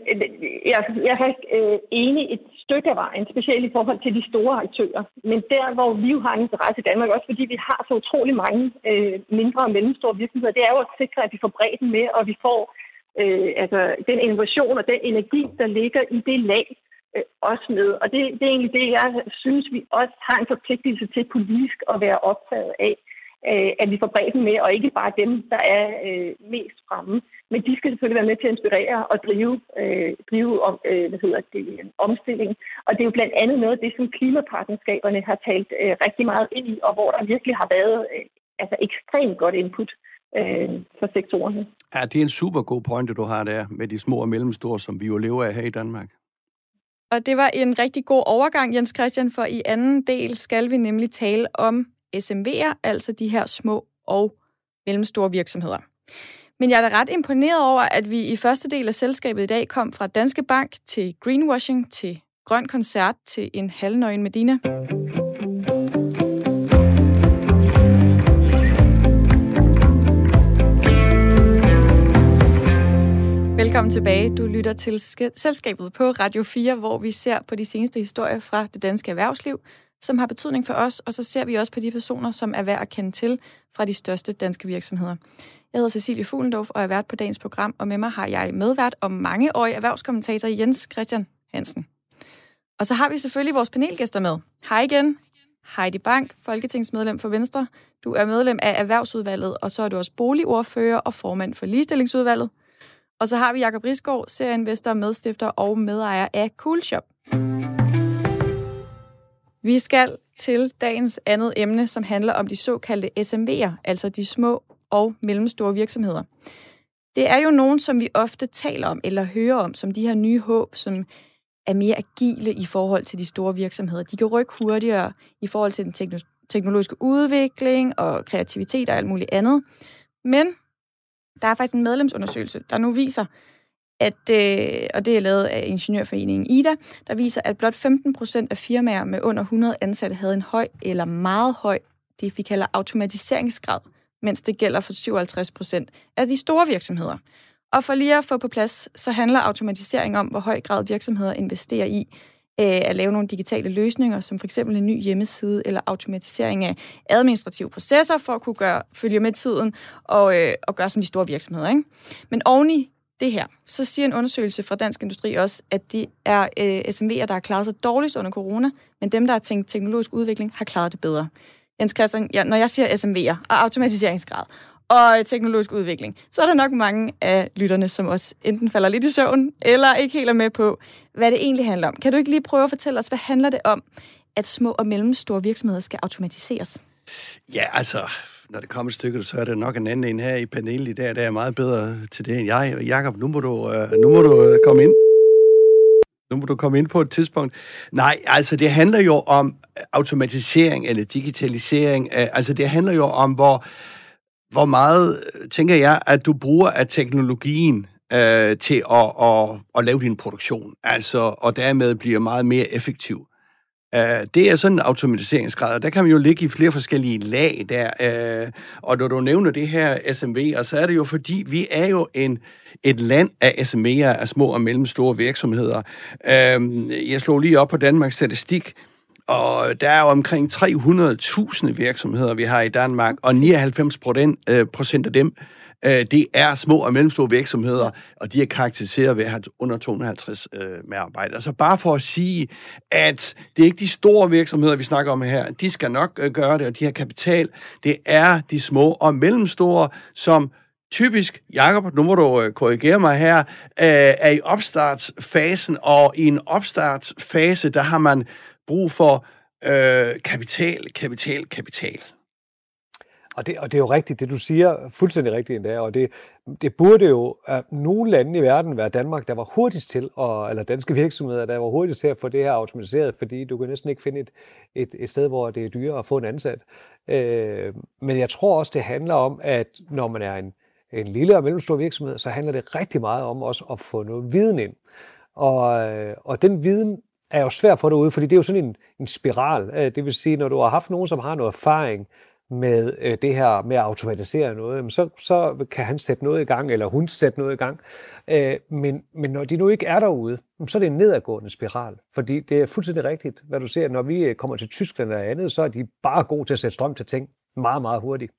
B: jeg, jeg er faktisk øh, enig i stykke af vejen, specielt i forhold til de store aktører. Men der, hvor vi jo har en interesse i Danmark, også fordi vi har så utrolig mange øh, mindre og mellemstore virksomheder, det er jo at sikre, at vi får bredden med, og vi får øh, altså, den innovation og den energi, der ligger i det lag, øh, også med. Og det, det er egentlig det, jeg synes, vi også har en forpligtelse til politisk at være optaget af øh, at vi får bredden med, og ikke bare dem, der er øh, mest fremme. Men de skal selvfølgelig være med til at inspirere og drive, øh, drive om, øh, hvad hedder det, omstilling. Og det er jo blandt andet noget af det, som klimapartnerskaberne har talt øh, rigtig meget ind i, og hvor der virkelig har været øh, altså ekstremt godt input øh, for sektorerne.
C: Ja, det er en super god pointe, du har der med de små og mellemstore, som vi jo lever af her i Danmark.
A: Og det var en rigtig god overgang, Jens Christian, for i anden del skal vi nemlig tale om SMV'er, altså de her små og mellemstore virksomheder. Men jeg er da ret imponeret over, at vi i første del af selskabet i dag kom fra Danske Bank til greenwashing, til grøn koncert, til en halvnøgen Medina. Velkommen tilbage. Du lytter til selskabet på Radio 4, hvor vi ser på de seneste historier fra det danske erhvervsliv, som har betydning for os, og så ser vi også på de personer, som er værd at kende til fra de største danske virksomheder. Jeg hedder Cecilie Fuglendorf og er vært på dagens program, og med mig har jeg medvært om mangeårig erhvervskommentator Jens Christian Hansen. Og så har vi selvfølgelig vores panelgæster med. Hej igen. Heidi Bank, folketingsmedlem for Venstre. Du er medlem af Erhvervsudvalget, og så er du også boligordfører og formand for Ligestillingsudvalget. Og så har vi Jakob Risgaard, serieinvestor, medstifter og medejer af Coolshop. Vi skal til dagens andet emne, som handler om de såkaldte SMV'er, altså de små og mellemstore virksomheder. Det er jo nogen, som vi ofte taler om eller hører om, som de her nye håb, som er mere agile i forhold til de store virksomheder. De kan rykke hurtigere i forhold til den teknologiske udvikling og kreativitet og alt muligt andet. Men der er faktisk en medlemsundersøgelse, der nu viser, at, øh, og det er lavet af Ingeniørforeningen IDA, der viser, at blot 15 procent af firmaer med under 100 ansatte havde en høj eller meget høj, det vi kalder automatiseringsgrad, mens det gælder for 57 procent af de store virksomheder. Og for lige at få på plads, så handler automatisering om, hvor høj grad virksomheder investerer i øh, at lave nogle digitale løsninger, som for eksempel en ny hjemmeside eller automatisering af administrative processer for at kunne gøre, følge med tiden og, øh, og gøre som de store virksomheder. Ikke? Men oveni det her, så siger en undersøgelse fra Dansk Industri også, at de er øh, SMV'er, der har klaret sig dårligst under corona, men dem, der har tænkt teknologisk udvikling, har klaret det bedre. Jens Christian, ja, når jeg siger SMV'er og automatiseringsgrad og teknologisk udvikling, så er der nok mange af lytterne, som også enten falder lidt i søvn, eller ikke helt er med på, hvad det egentlig handler om. Kan du ikke lige prøve at fortælle os, hvad handler det om, at små og mellemstore virksomheder skal automatiseres?
C: Ja, altså, når det kommer et stykke, så er der nok en anden en her i panelet i dag, der er meget bedre til det end jeg. Jakob, nu må du, øh, nu må du øh, komme ind. Nu må du komme ind på et tidspunkt. Nej, altså det handler jo om øh, automatisering eller digitalisering. Altså det handler jo om, hvor, hvor meget, tænker jeg, at du bruger af teknologien øh, til at, at, at lave din produktion. Altså, og dermed bliver meget mere effektiv. Øh, det er sådan en automatiseringsgrad, og der kan man jo ligge i flere forskellige lag der. Øh, og når du nævner det her SMV, og så er det jo fordi, vi er jo en, et land af SMV'er, af små og mellemstore virksomheder. Uh, jeg slog lige op på Danmarks Statistik, og der er jo omkring 300.000 virksomheder, vi har i Danmark, og 99 øh, procent af dem Øh, det er små og mellemstore virksomheder, og de er karakteriseret ved at have under 250 øh, medarbejdere. Så altså, bare for at sige, at det er ikke de store virksomheder, vi snakker om her. De skal nok øh, gøre det, og de har kapital. Det er de små og mellemstore, som typisk, Jakob, nu må du øh, korrigere mig her, øh, er i opstartsfasen, og i en opstartsfase, der har man brug for øh, kapital, kapital, kapital.
D: Og det, og det er jo rigtigt, det du siger, fuldstændig rigtigt endda, og det, det burde jo at nogle lande i verden være Danmark, der var hurtigst til, og, eller danske virksomheder, der var hurtigst til at få det her automatiseret, fordi du kan næsten ikke finde et, et, et sted, hvor det er dyrere at få en ansat. Øh, men jeg tror også, det handler om, at når man er en, en lille og mellemstor virksomhed, så handler det rigtig meget om også at få noget viden ind. Og, øh, og den viden er jo svær for dig ude, fordi det er jo sådan en, en spiral. Øh, det vil sige, når du har haft nogen, som har noget erfaring, med øh, det her med at automatisere noget, så, så kan han sætte noget i gang, eller hun sætte noget i gang. Øh, men, men når de nu ikke er derude, så er det en nedadgående spiral. Fordi det er fuldstændig rigtigt, hvad du ser. Når vi øh, kommer til Tyskland eller andet, så er de bare gode til at sætte strøm til ting meget, meget hurtigt.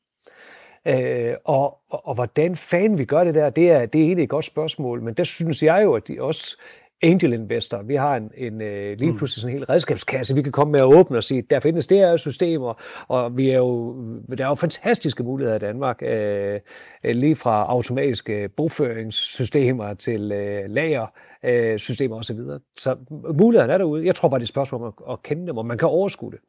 D: Øh, og, og, og hvordan fanden vi gør det der, det er, det er egentlig et godt spørgsmål, men der synes jeg jo, at de også angel investor. Vi har en, en uh, lige mm. pludselig sådan en hel redskabskasse, vi kan komme med at åbne og sige, der findes det her systemer, og vi er jo, der er jo fantastiske muligheder i Danmark, uh, lige fra automatiske bogføringssystemer til uh, lagersystemer osv. Så mulighederne er derude. Jeg tror bare, det er et spørgsmål om at, at kende dem, og man kan overskue det.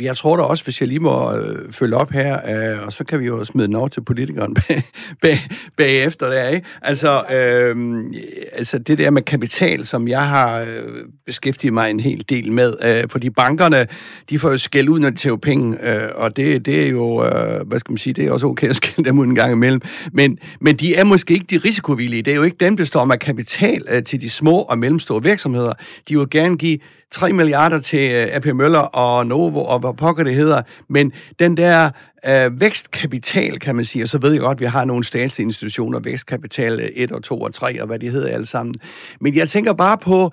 C: Jeg tror da også, hvis jeg lige må øh, følge op her, øh, og så kan vi jo smide den over til politikeren [LAUGHS] bag, bag, bagefter der, ikke? Altså, øh, altså det der med kapital, som jeg har øh, beskæftiget mig en hel del med, øh, fordi bankerne, de får jo skæld ud, når de tager penge, øh, og det, det er jo, øh, hvad skal man sige, det er også okay at skælde dem ud en gang imellem, men, men de er måske ikke de risikovillige. Det er jo ikke dem, der står med kapital øh, til de små og mellemstore virksomheder. De vil gerne give 3 milliarder til øh, AP Møller og Novo og hvad pokker det hedder, men den der øh, vækstkapital, kan man sige, og så ved jeg godt, at vi har nogle statslige institutioner, vækstkapital øh, 1 og 2 og 3 og hvad de hedder alle sammen. Men jeg tænker bare på,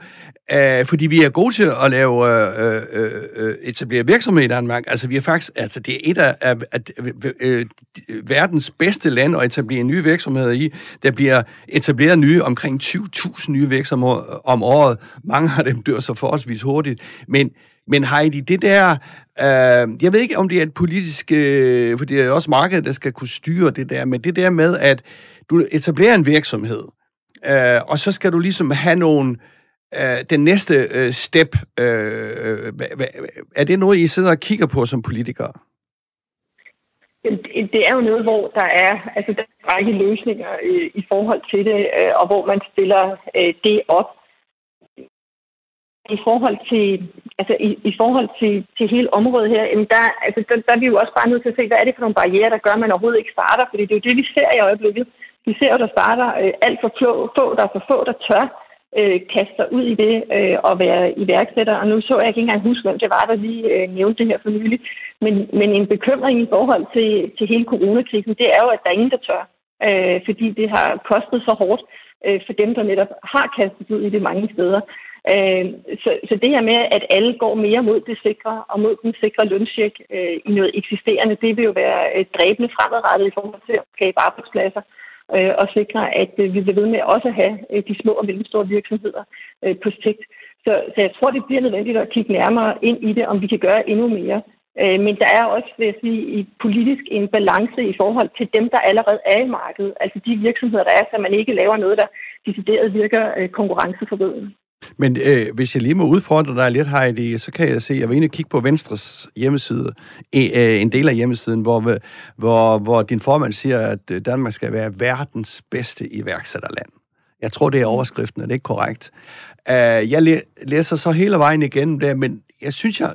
C: øh, fordi vi er gode til at lave øh, øh, øh etablere virksomheder i Danmark, altså vi er faktisk, altså det er et af, af, af øh, øh verdens bedste land at etablere nye virksomheder i. Der bliver etableret nye, omkring 20.000 nye virksomheder om året. Mange af dem dør så forholdsvis hurtigt, men men Heidi, det der, øh, jeg ved ikke, om det er et politisk, øh, for det er også markedet, der skal kunne styre det der, men det der med, at du etablerer en virksomhed, øh, og så skal du ligesom have nogle, øh, den næste øh, step, øh, øh er det noget, I sidder og kigger på som politikere?
B: Det er jo noget, hvor der er, altså, der er en række løsninger øh, i forhold til det, øh, og hvor man stiller øh, det op. I forhold til, altså, i, i forhold til, til hele området her, jamen der, altså, der, der er vi jo også bare nødt til at se, hvad er det for nogle barriere, der gør, at man overhovedet ikke starter, fordi det er jo det, vi ser i øjeblikket. Vi ser jo, der starter øh, alt for få, få, der er for få, der tør øh, kaste sig ud i det øh, og være iværksætter. Og nu så jeg ikke engang huske, hvem det var, der lige øh, nævnte det her for nylig. Men, men en bekymring i forhold til, til hele coronakrisen, det er jo, at der er ingen, der tør. Øh, fordi det har kostet så hårdt øh, for dem, der netop har kastet ud i det mange steder. Øh, så, så det her med, at alle går mere mod det sikre og mod den sikre lønsjek øh, i noget eksisterende, det vil jo være øh, dræbende fremadrettet i forhold til at skabe arbejdspladser øh, og sikre, at øh, vi bliver ved med også at have øh, de små og mellemstore virksomheder øh, på sigt. Så, så jeg tror, det bliver nødvendigt at kigge nærmere ind i det, om vi kan gøre endnu mere. Øh, men der er også, vil jeg sige, i politisk en balance i forhold til dem, der allerede er i markedet. Altså de virksomheder, der er, så man ikke laver noget, der decideret virker øh, konkurrenceforvridende.
C: Men øh, hvis jeg lige må udfordre dig lidt, Heidi, så kan jeg se, at jeg var inde og kigge på Venstres hjemmeside, øh, en del af hjemmesiden, hvor, hvor, hvor din formand siger, at Danmark skal være verdens bedste iværksætterland. Jeg tror, det er overskriften, er det ikke korrekt? Uh, jeg læser så hele vejen igen der, men jeg synes, jeg,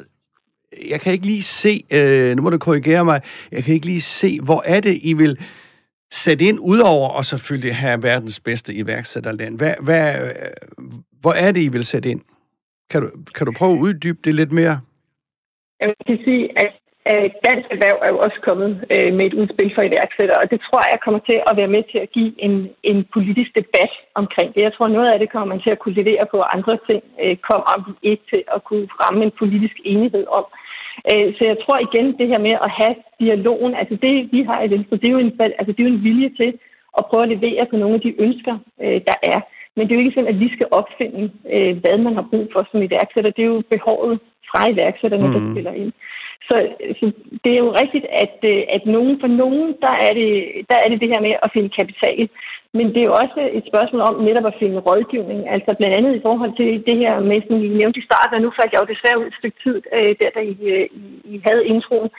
C: jeg kan ikke lige se, uh, nu må du korrigere mig, jeg kan ikke lige se, hvor er det, I vil sætte ind, udover og selvfølgelig have verdens bedste iværksætterland. Hvad, hvad, hvor er det, I vil sætte ind? Kan du, kan du prøve at uddybe det lidt mere?
B: Jeg kan sige, at Dansk Erhverv er jo også kommet øh, med et udspil for iværksættere, og det tror jeg kommer til at være med til at give en, en politisk debat omkring det. Jeg tror, noget af det kommer man til at kunne levere på, og andre ting øh, kommer vi ikke til at kunne fremme en politisk enighed om. Øh, så jeg tror igen, det her med at have dialogen, altså det vi har i Venstre, det er jo en, altså, det er jo en vilje til at prøve at levere på nogle af de ønsker, øh, der er. Men det er jo ikke sådan, at vi skal opfinde, øh, hvad man har brug for som iværksætter. Det er jo behovet fra iværksætterne, mm. der spiller ind. Så, så det er jo rigtigt, at, øh, at nogen for nogen, der er, det, der er det det her med at finde kapital. Men det er jo også et spørgsmål om netop at finde rådgivning. Altså blandt andet i forhold til det her med, som I nævnte i starten, og nu faldt jeg jo desværre ud et stykke tid, øh, der, der da I, øh, I, I havde introen.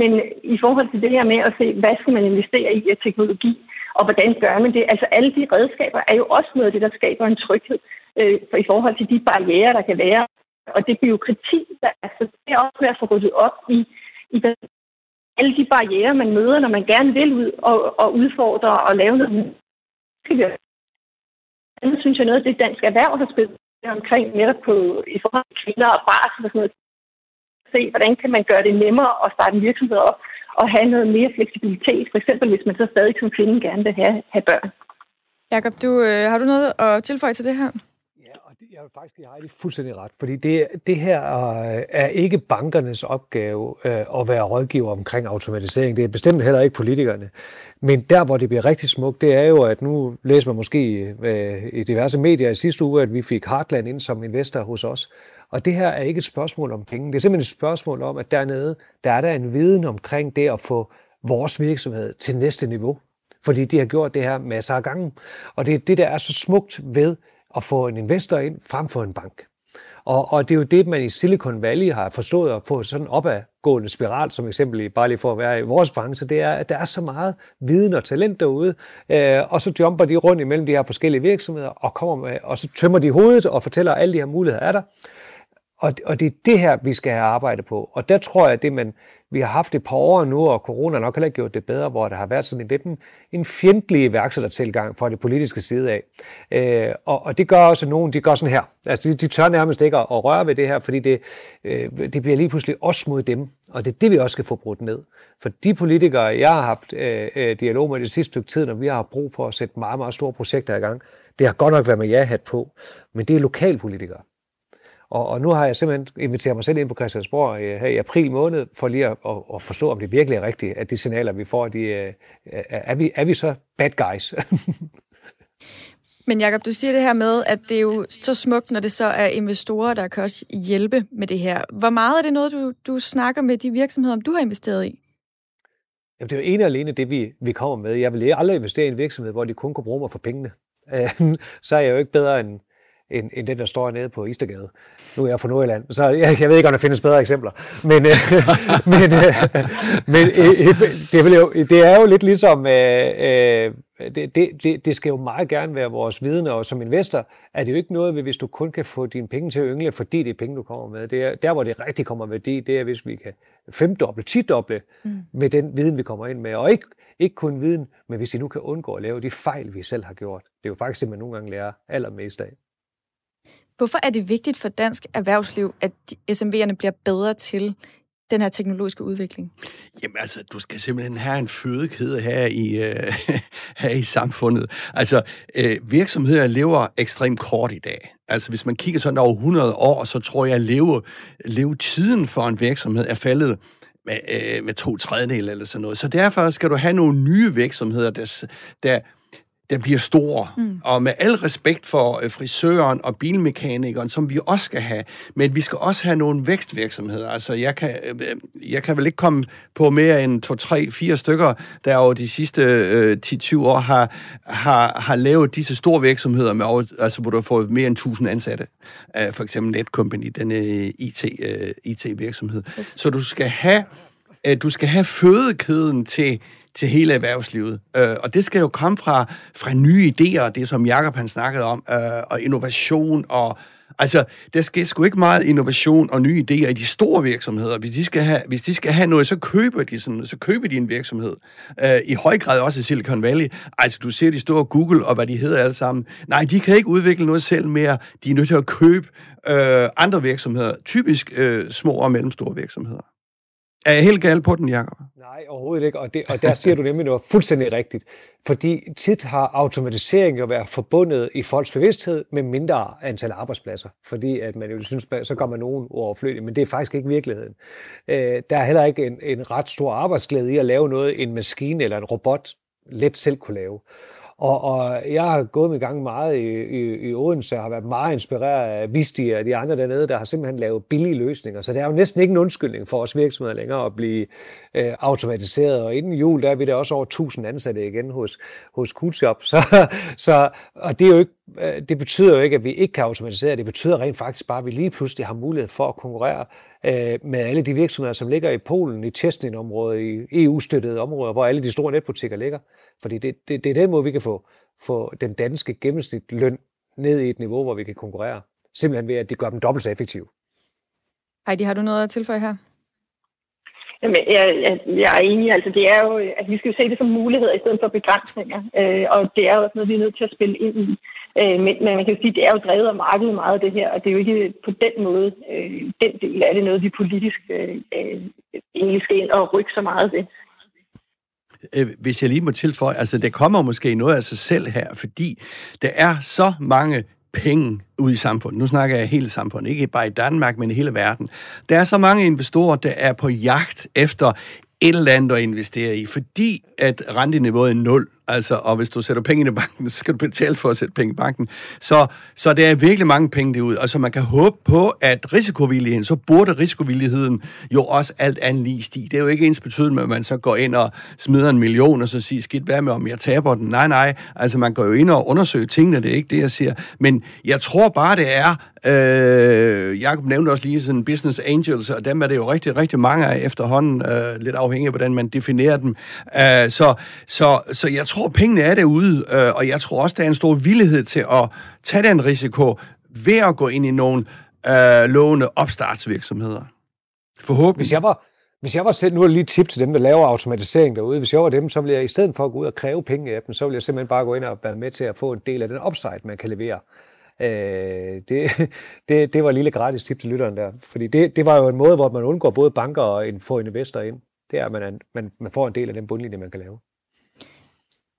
B: Men i forhold til det her med at se, hvad skal man investere i af teknologi, og hvordan gør man det? Altså alle de redskaber er jo også noget af det, der skaber en tryghed øh, for, i forhold til de barriere, der kan være. Og det byråkrati, der altså, det er også med at få ryddet op i, i den, alle de barriere, man møder, når man gerne vil ud og, og udfordre og lave noget. Andet synes jeg noget af det, dansk erhverv har spillet omkring netop på, i forhold til kvinder og barsel og sådan noget. Se, hvordan kan man gøre det nemmere at starte en virksomhed op, og have noget mere fleksibilitet, for eksempel hvis man så stadig som kvinde gerne vil have, have børn.
A: Jakob, du, øh, har du noget at tilføje til det her?
D: Jeg vil faktisk give Heidi fuldstændig ret, fordi det, det her øh, er ikke bankernes opgave øh, at være rådgiver omkring automatisering. Det er bestemt heller ikke politikerne. Men der, hvor det bliver rigtig smukt, det er jo, at nu læser man måske øh, i diverse medier i sidste uge, at vi fik Heartland ind som investor hos os. Og det her er ikke et spørgsmål om penge. Det er simpelthen et spørgsmål om, at dernede, der er der en viden omkring det at få vores virksomhed til næste niveau. Fordi de har gjort det her masser af gange. Og det er det, der er så smukt ved at få en investor ind frem for en bank. Og, og det er jo det, man i Silicon Valley har forstået at få sådan opadgående spiral, som eksempel bare lige for at være i vores branche, det er, at der er så meget viden og talent derude, øh, og så jumper de rundt imellem de her forskellige virksomheder, og kommer med, og så tømmer de hovedet og fortæller, at alle de her muligheder er der. Og, og det er det her, vi skal have arbejde på. Og der tror jeg, at det, man, vi har haft et par år nu, og corona har nok heller ikke gjort det bedre, hvor der har været sådan en lidt en, en fjendtlig iværksættertilgang fra det politiske side af. Øh, og, og det gør også, at nogen de gør sådan her. Altså, de, de tør nærmest ikke at, at røre ved det her, fordi det, øh, det bliver lige pludselig os mod dem. Og det er det, vi også skal få brudt ned. For de politikere, jeg har haft øh, øh dialog med det sidste stykke tid, når vi har brug for at sætte meget, meget store projekter i gang, det har godt nok været med ja-hat på, men det er lokalpolitikere. Og, og nu har jeg simpelthen inviteret mig selv ind på Christiansborg øh, her i april måned, for lige at, at, at forstå, om det virkelig er rigtigt, at de signaler, vi får, de, øh, er, vi, er vi så bad guys?
A: Men Jacob, du siger det her med, at det er jo så smukt, når det så er investorer, der kan også hjælpe med det her. Hvor meget er det noget, du, du snakker med de virksomheder, om du har investeret i?
D: Jamen, det er jo ene og alene det, vi, vi kommer med. Jeg vil aldrig investere i en virksomhed, hvor de kun kunne bruge mig for pengene. [LAUGHS] så er jeg jo ikke bedre end, end, end den, der står nede på Istergade. Nu er jeg fra Nordjylland, så jeg, jeg ved ikke, om der findes bedre eksempler. Men, øh, [LAUGHS] men, øh, men øh, det, er jo, det er jo lidt ligesom, øh, øh, det, det, det skal jo meget gerne være vores viden, og som investor er det jo ikke noget, hvis du kun kan få dine penge til at yngle, fordi det er penge, du kommer med. Det er, der, hvor det rigtig kommer værdi, det er, hvis vi kan femdoble, tidoble mm. med den viden, vi kommer ind med. Og ikke, ikke kun viden, men hvis vi nu kan undgå at lave de fejl, vi selv har gjort. Det er jo faktisk det, man nogle gange lærer allermest af.
A: Hvorfor er det vigtigt for dansk erhvervsliv, at SMV'erne bliver bedre til den her teknologiske udvikling?
C: Jamen altså, du skal simpelthen have en fødekæde her i, øh, [LAUGHS] her i samfundet. Altså, øh, virksomheder lever ekstremt kort i dag. Altså, hvis man kigger sådan over 100 år, så tror jeg, at leve, levetiden for en virksomhed er faldet med, øh, med to tredjedel eller sådan noget. Så derfor skal du have nogle nye virksomheder, der, der der bliver stor. Mm. Og med al respekt for øh, frisøren og bilmekanikeren, som vi også skal have, men vi skal også have nogle vækstvirksomheder. Altså, jeg kan, øh, jeg kan vel ikke komme på mere end to, tre, fire stykker, der over de sidste øh, 10-20 år har, har, har lavet disse store virksomheder, med over, altså, hvor du har fået mere end 1000 ansatte. Uh, for eksempel Netcompany, den uh, IT, uh, IT-virksomhed. Yes. Så du skal have, uh, du skal have fødekæden til til hele erhvervslivet. Øh, og det skal jo komme fra, fra nye idéer, det som Jakob han snakkede om, øh, og innovation og Altså, der skal sgu ikke meget innovation og nye idéer i de store virksomheder. Hvis de skal have, hvis de skal have noget, så køber de sådan, så køber de en virksomhed. Øh, I høj grad også i Silicon Valley. Altså, du ser de store Google og hvad de hedder alle sammen. Nej, de kan ikke udvikle noget selv mere. De er nødt til at købe øh, andre virksomheder. Typisk øh, små og mellemstore virksomheder. Er jeg helt gal på den, Jacob?
D: Nej, overhovedet ikke. Og, det, og der siger du nemlig noget fuldstændig rigtigt. Fordi tit har automatisering jo været forbundet i folks bevidsthed med mindre antal arbejdspladser. Fordi at man jo synes, så kommer nogen overflødigt, men det er faktisk ikke virkeligheden. Øh, der er heller ikke en, en ret stor arbejdsglæde i at lave noget, en maskine eller en robot let selv kunne lave. Og, og jeg har gået med gang meget i, i, i Odense, og har været meget inspireret af Visti og de andre dernede, der har simpelthen lavet billige løsninger. Så det er jo næsten ikke en undskyldning for os virksomheder længere at blive øh, automatiseret. Og inden jul, der er vi der også over 1000 ansatte igen hos, hos Coolshop. Så, [LAUGHS] så, og det, er jo ikke, øh, det betyder jo ikke, at vi ikke kan automatisere. Det betyder rent faktisk bare, at vi lige pludselig har mulighed for at konkurrere øh, med alle de virksomheder, som ligger i Polen, i Testin-området, i EU-støttede områder, hvor alle de store netbutikker ligger. Fordi det, det, det er den måde, vi kan få, få den danske gennemsnitsløn ned i et niveau, hvor vi kan konkurrere. Simpelthen ved, at de gør dem dobbelt så effektive.
A: Heidi, har du noget at tilføje her?
B: Jamen, jeg, jeg, jeg er enig. Altså, det er jo, altså, vi skal jo se det som muligheder i stedet for begrænsninger. Øh, og det er jo også noget, vi er nødt til at spille ind i. Øh, men, men man kan jo sige, det er jo drevet af markedet meget af det her, og det er jo ikke på den måde, øh, den del af det noget, vi politisk øh, øh, egentlig skal ind og rykke så meget ved.
C: Øh, hvis jeg lige må tilføje, altså det kommer måske noget af sig selv her, fordi der er så mange penge ud i samfundet. Nu snakker jeg hele samfundet, ikke bare i Danmark, men i hele verden. Der er så mange investorer, der er på jagt efter et eller andet at investere i, fordi at renteniveauet er nul. Altså, og hvis du sætter penge i banken, [LAUGHS] så skal du betale for at sætte penge i banken. Så, så der er virkelig mange penge derude. Og så man kan håbe på, at risikovilligheden, så burde risikovilligheden jo også alt andet lige stige. Det er jo ikke ens betydende med, at man så går ind og smider en million, og så siger, skidt hvad med, om jeg taber den. Nej, nej. Altså, man går jo ind og undersøger tingene, det er ikke det, jeg siger. Men jeg tror bare, det er, øh, Jakob nævnte også lige sådan business angels, og dem er det jo rigtig, rigtig mange af efterhånden, øh, lidt afhængig af, hvordan man definerer dem. Øh, så, så, så jeg tror, pengene er derude, øh, og jeg tror også, der er en stor villighed til at tage den risiko ved at gå ind i nogle øh, lovende opstartsvirksomheder. Forhåbentlig.
D: Hvis jeg var, hvis jeg var selv, nu er det lige tip til dem, der laver automatisering derude, hvis jeg var dem, så ville jeg i stedet for at gå ud og kræve penge af dem, så ville jeg simpelthen bare gå ind og være med til at få en del af den upside, man kan levere. Øh, det, [LAUGHS] det, det var et lille gratis tip til lytteren der, fordi det, det var jo en måde, hvor man undgår både banker og en, få investorer ind det er, at man, er, man, man får en del af den bundlinje, man kan lave.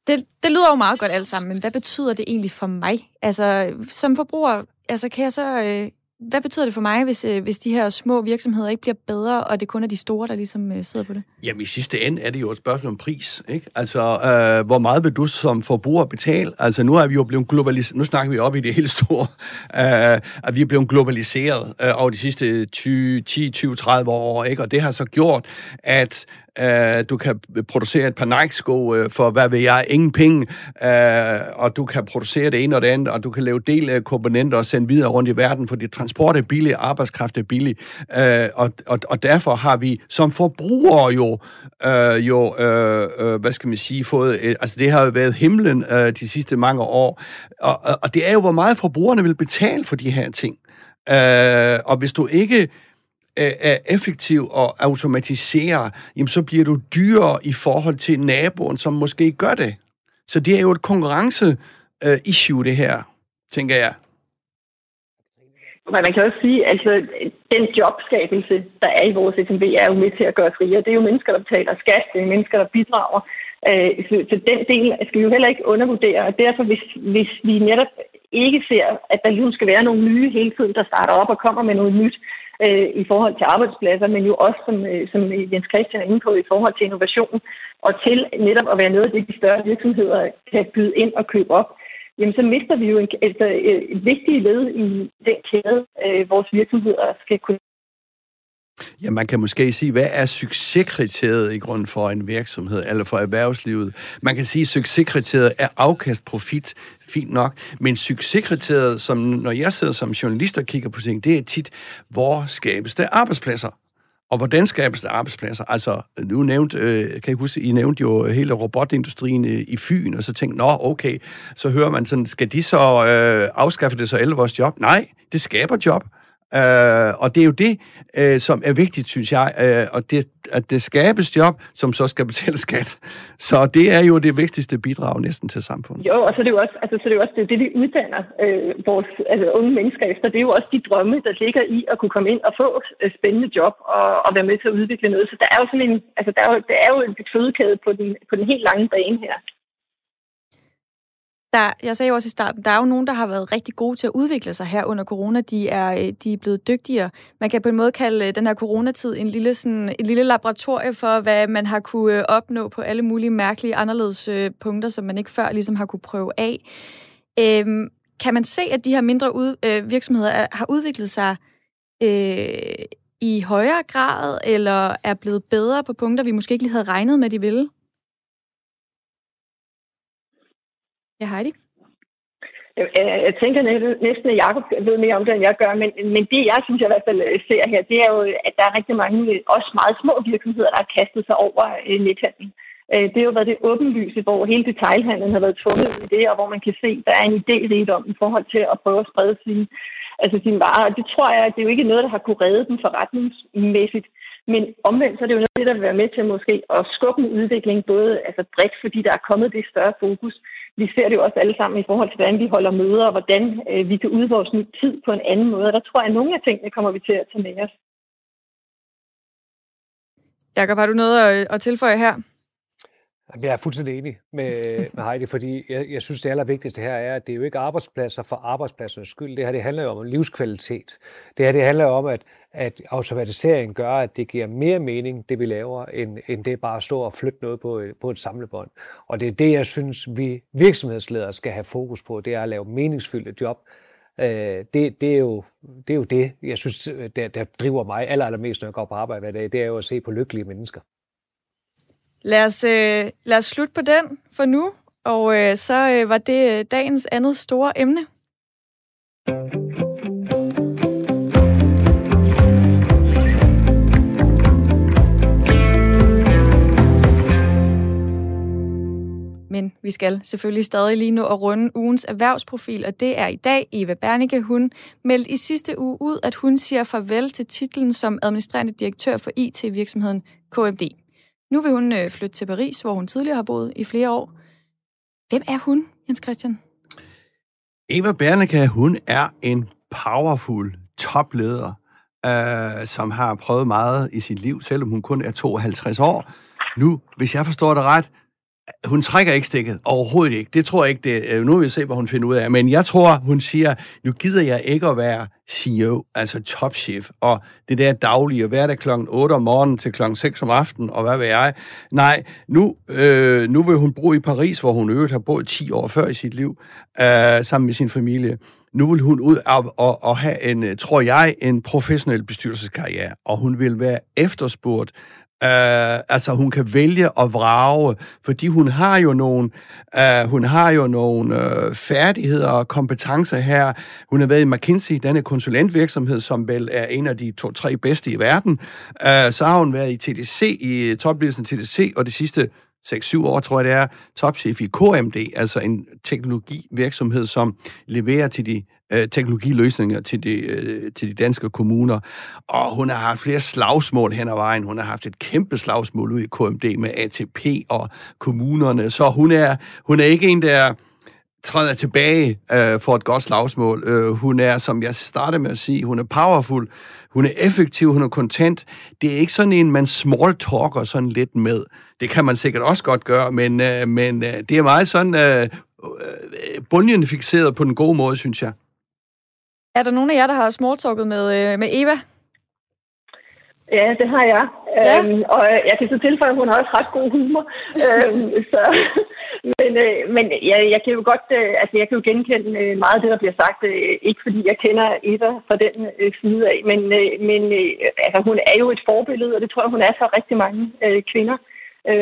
A: Det, det lyder jo meget godt alt sammen, men hvad betyder det egentlig for mig? Altså, som forbruger, altså, kan jeg så øh, hvad betyder det for mig, hvis, øh, hvis de her små virksomheder ikke bliver bedre, og det kun er de store, der ligesom øh, sidder på det?
C: Jamen i sidste ende er det jo et spørgsmål om pris. Ikke? Altså, øh, hvor meget vil du som forbruger betale? Altså nu er vi jo blevet globaliseret, nu snakker vi op i det helt store, [LAUGHS] øh, at vi er blevet globaliseret øh, over de sidste 10, 20, 30 år, ikke? og det har så gjort, at Øh, du kan producere et par Nike-sko øh, for, hvad ved jeg, ingen penge, øh, og du kan producere det ene og det andet, og du kan lave del af komponenter og sende videre rundt i verden, fordi transport er billig, arbejdskraft er billig, øh, og, og, og derfor har vi som forbrugere jo, øh, jo øh, øh, hvad skal man sige, fået, øh, altså det har jo været himlen øh, de sidste mange år, og, og, og det er jo, hvor meget forbrugerne vil betale for de her ting. Øh, og hvis du ikke er effektiv og automatiserer, jamen så bliver du dyrere i forhold til naboen, som måske gør det. Så det er jo et konkurrence-issue, øh, det her, tænker jeg.
B: Men man kan også sige, altså den jobskabelse, der er i vores SMB, er jo med til at gøre friere. Det er jo mennesker, der betaler skat, det er mennesker, der bidrager. Øh, så den del skal vi jo heller ikke undervurdere. Og derfor, hvis, hvis vi netop ikke ser, at der lige skal være nogle nye hele tiden, der starter op og kommer med noget nyt, øh, i forhold til arbejdspladser, men jo også, som, øh, som øh, Jens Christian er inde på, i forhold til innovation, og til netop at være noget af det, de større virksomheder kan byde ind og købe op, jamen så mister vi jo en, altså, øh, et vigtigt led i den kæde, øh, vores virksomheder skal kunne
C: Ja, man kan måske sige, hvad er succeskriteriet i grund for en virksomhed eller for erhvervslivet? Man kan sige, at succeskriteriet er afkast, profit, fint nok. Men succeskriteriet, som når jeg sidder som journalist og kigger på ting, det er tit, hvor skabes der arbejdspladser? Og hvordan skabes der arbejdspladser? Altså, nu nævnt, øh, kan I huske, I nævnte jo hele robotindustrien i, i Fyn, og så tænkte, nå, okay, så hører man sådan, skal de så øh, afskaffe det så alle vores job? Nej, det skaber job. Øh, og det er jo det, øh, som er vigtigt, synes jeg, øh, og det, at det skabes job, som så skal betale [LAUGHS] skat. Så det er jo det vigtigste bidrag næsten til samfundet.
B: Jo, og så er det jo også, altså, så er det, jo også det, det, vi uddanner øh, vores altså, unge mennesker efter. Det er jo også de drømme, der ligger i at kunne komme ind og få et spændende job og, og være med til at udvikle noget. Så der er jo sådan en, altså, der er jo, der er jo en fødekæde på den, på den helt lange bane her.
A: Der, jeg sagde jo også i starten, der er jo nogen, der har været rigtig gode til at udvikle sig her under corona. De er, øh, de er blevet dygtigere. Man kan på en måde kalde øh, den her coronatid en lille, sådan, et lille laboratorie for, hvad man har kunne øh, opnå på alle mulige mærkelige, anderledes punkter, som man ikke før ligesom har kunne prøve af. Øhm, kan man se, at de her mindre ud, øh, virksomheder er, har udviklet sig øh, i højere grad, eller er blevet bedre på punkter, vi måske ikke lige havde regnet med, de ville? Ja, Heidi?
B: Jeg, jeg tænker næsten, at Jacob ved mere om det, end jeg gør, men, men det, jeg synes, jeg i hvert fald øh, ser her, det er jo, at der er rigtig mange, også meget små virksomheder, der har kastet sig over nethandlen. nethandel. Det har jo været det åbenlyse, hvor hele detailhandlen har været tvunget i det, og hvor man kan se, at der er en idé om i forhold til at prøve at sprede sine, altså sine varer. Og det tror jeg, at det er jo ikke noget, der har kunne redde dem forretningsmæssigt. Men omvendt så er det jo noget det, der vil være med til måske at skubbe en udvikling, både altså bredt, fordi der er kommet det større fokus, vi ser det jo også alle sammen i forhold til, hvordan vi holder møder, og hvordan øh, vi kan udvide vores tid på en anden måde. Og der tror jeg, at nogle af tingene kommer vi til at tage med os.
A: Jakob, har du noget at, at tilføje her?
D: Jeg er fuldstændig enig med, [LAUGHS] med Heidi, fordi jeg, jeg synes, det allervigtigste her er, at det er jo ikke arbejdspladser for arbejdspladsernes skyld. Det her det handler jo om livskvalitet. Det her det handler om, at, at automatisering gør, at det giver mere mening, det vi laver, end, end det bare at stå og flytte noget på, øh, på et samlebånd. Og det er det, jeg synes, vi virksomhedsledere skal have fokus på, det er at lave meningsfyldte job. Øh, det, det, er jo, det er jo det, jeg synes, der, der driver mig aller, allermest, når jeg går på arbejde hver dag, det er jo at se på lykkelige mennesker.
A: Lad os, øh, lad os slutte på den for nu, og øh, så øh, var det øh, dagens andet store emne. Men vi skal selvfølgelig stadig lige nu at runde ugens erhvervsprofil, og det er i dag Eva Bernicke. Hun meldte i sidste uge ud, at hun siger farvel til titlen som administrerende direktør for IT-virksomheden KMD. Nu vil hun øh, flytte til Paris, hvor hun tidligere har boet i flere år. Hvem er hun, Jens Christian?
C: Eva Bernicke, hun er en powerful topleder, øh, som har prøvet meget i sit liv, selvom hun kun er 52 år. Nu, hvis jeg forstår det ret, hun trækker ikke stikket. Overhovedet ikke. Det tror jeg ikke. Det, øh, nu vil vi se, hvad hun finder ud af. Men jeg tror, hun siger, nu gider jeg ikke at være CEO, altså topchef, og det der daglige, hver dag kl. klokken 8 om morgenen til klokken 6 om aftenen, og hvad ved jeg. Nej, nu, øh, nu vil hun bo i Paris, hvor hun øvrigt har boet 10 år før i sit liv, øh, sammen med sin familie. Nu vil hun ud og, og, og have en, øh, tror jeg, en professionel bestyrelseskarriere, og hun vil være efterspurgt Uh, altså, hun kan vælge at vrage, fordi hun har jo nogle, uh, øh, hun har jo nogle uh, øh, færdigheder og kompetencer her. Hun har været i McKinsey, denne konsulentvirksomhed, som vel er en af de to-tre bedste i verden. Uh, så har hun været i TDC, i topledelsen TDC, og de sidste 6-7 år, tror jeg det er, topchef i KMD, altså en teknologivirksomhed, som leverer til de øh, teknologiløsninger til de, øh, til de danske kommuner. Og hun har haft flere slagsmål hen ad vejen. Hun har haft et kæmpe slagsmål ud i KMD med ATP og kommunerne. Så hun er, hun er ikke en, der træder tilbage øh, for et godt slagsmål. Øh, hun er, som jeg startede med at sige, hun er powerful, hun er effektiv, hun er content. Det er ikke sådan en, man small talker sådan lidt med. Det kan man sikkert også godt gøre, men, øh, men øh, det er meget sådan øh, øh, bundjenfixeret på den gode måde, synes jeg.
A: Er der nogen af jer, der har smalltalket med, øh, med Eva?
B: Ja, det har jeg. Ja. Øhm, og jeg kan så tilføje, at hun har også ret god humor. [LAUGHS] øhm, så, [LAUGHS] men øh, men ja, jeg kan jo godt, øh, altså jeg kan jo genkende øh, meget af det, der bliver sagt. Øh, ikke fordi jeg kender Eva fra den øh, side af, men, øh, men øh, altså, hun er jo et forbillede, og det tror jeg, hun er for rigtig mange øh, kvinder. Øh,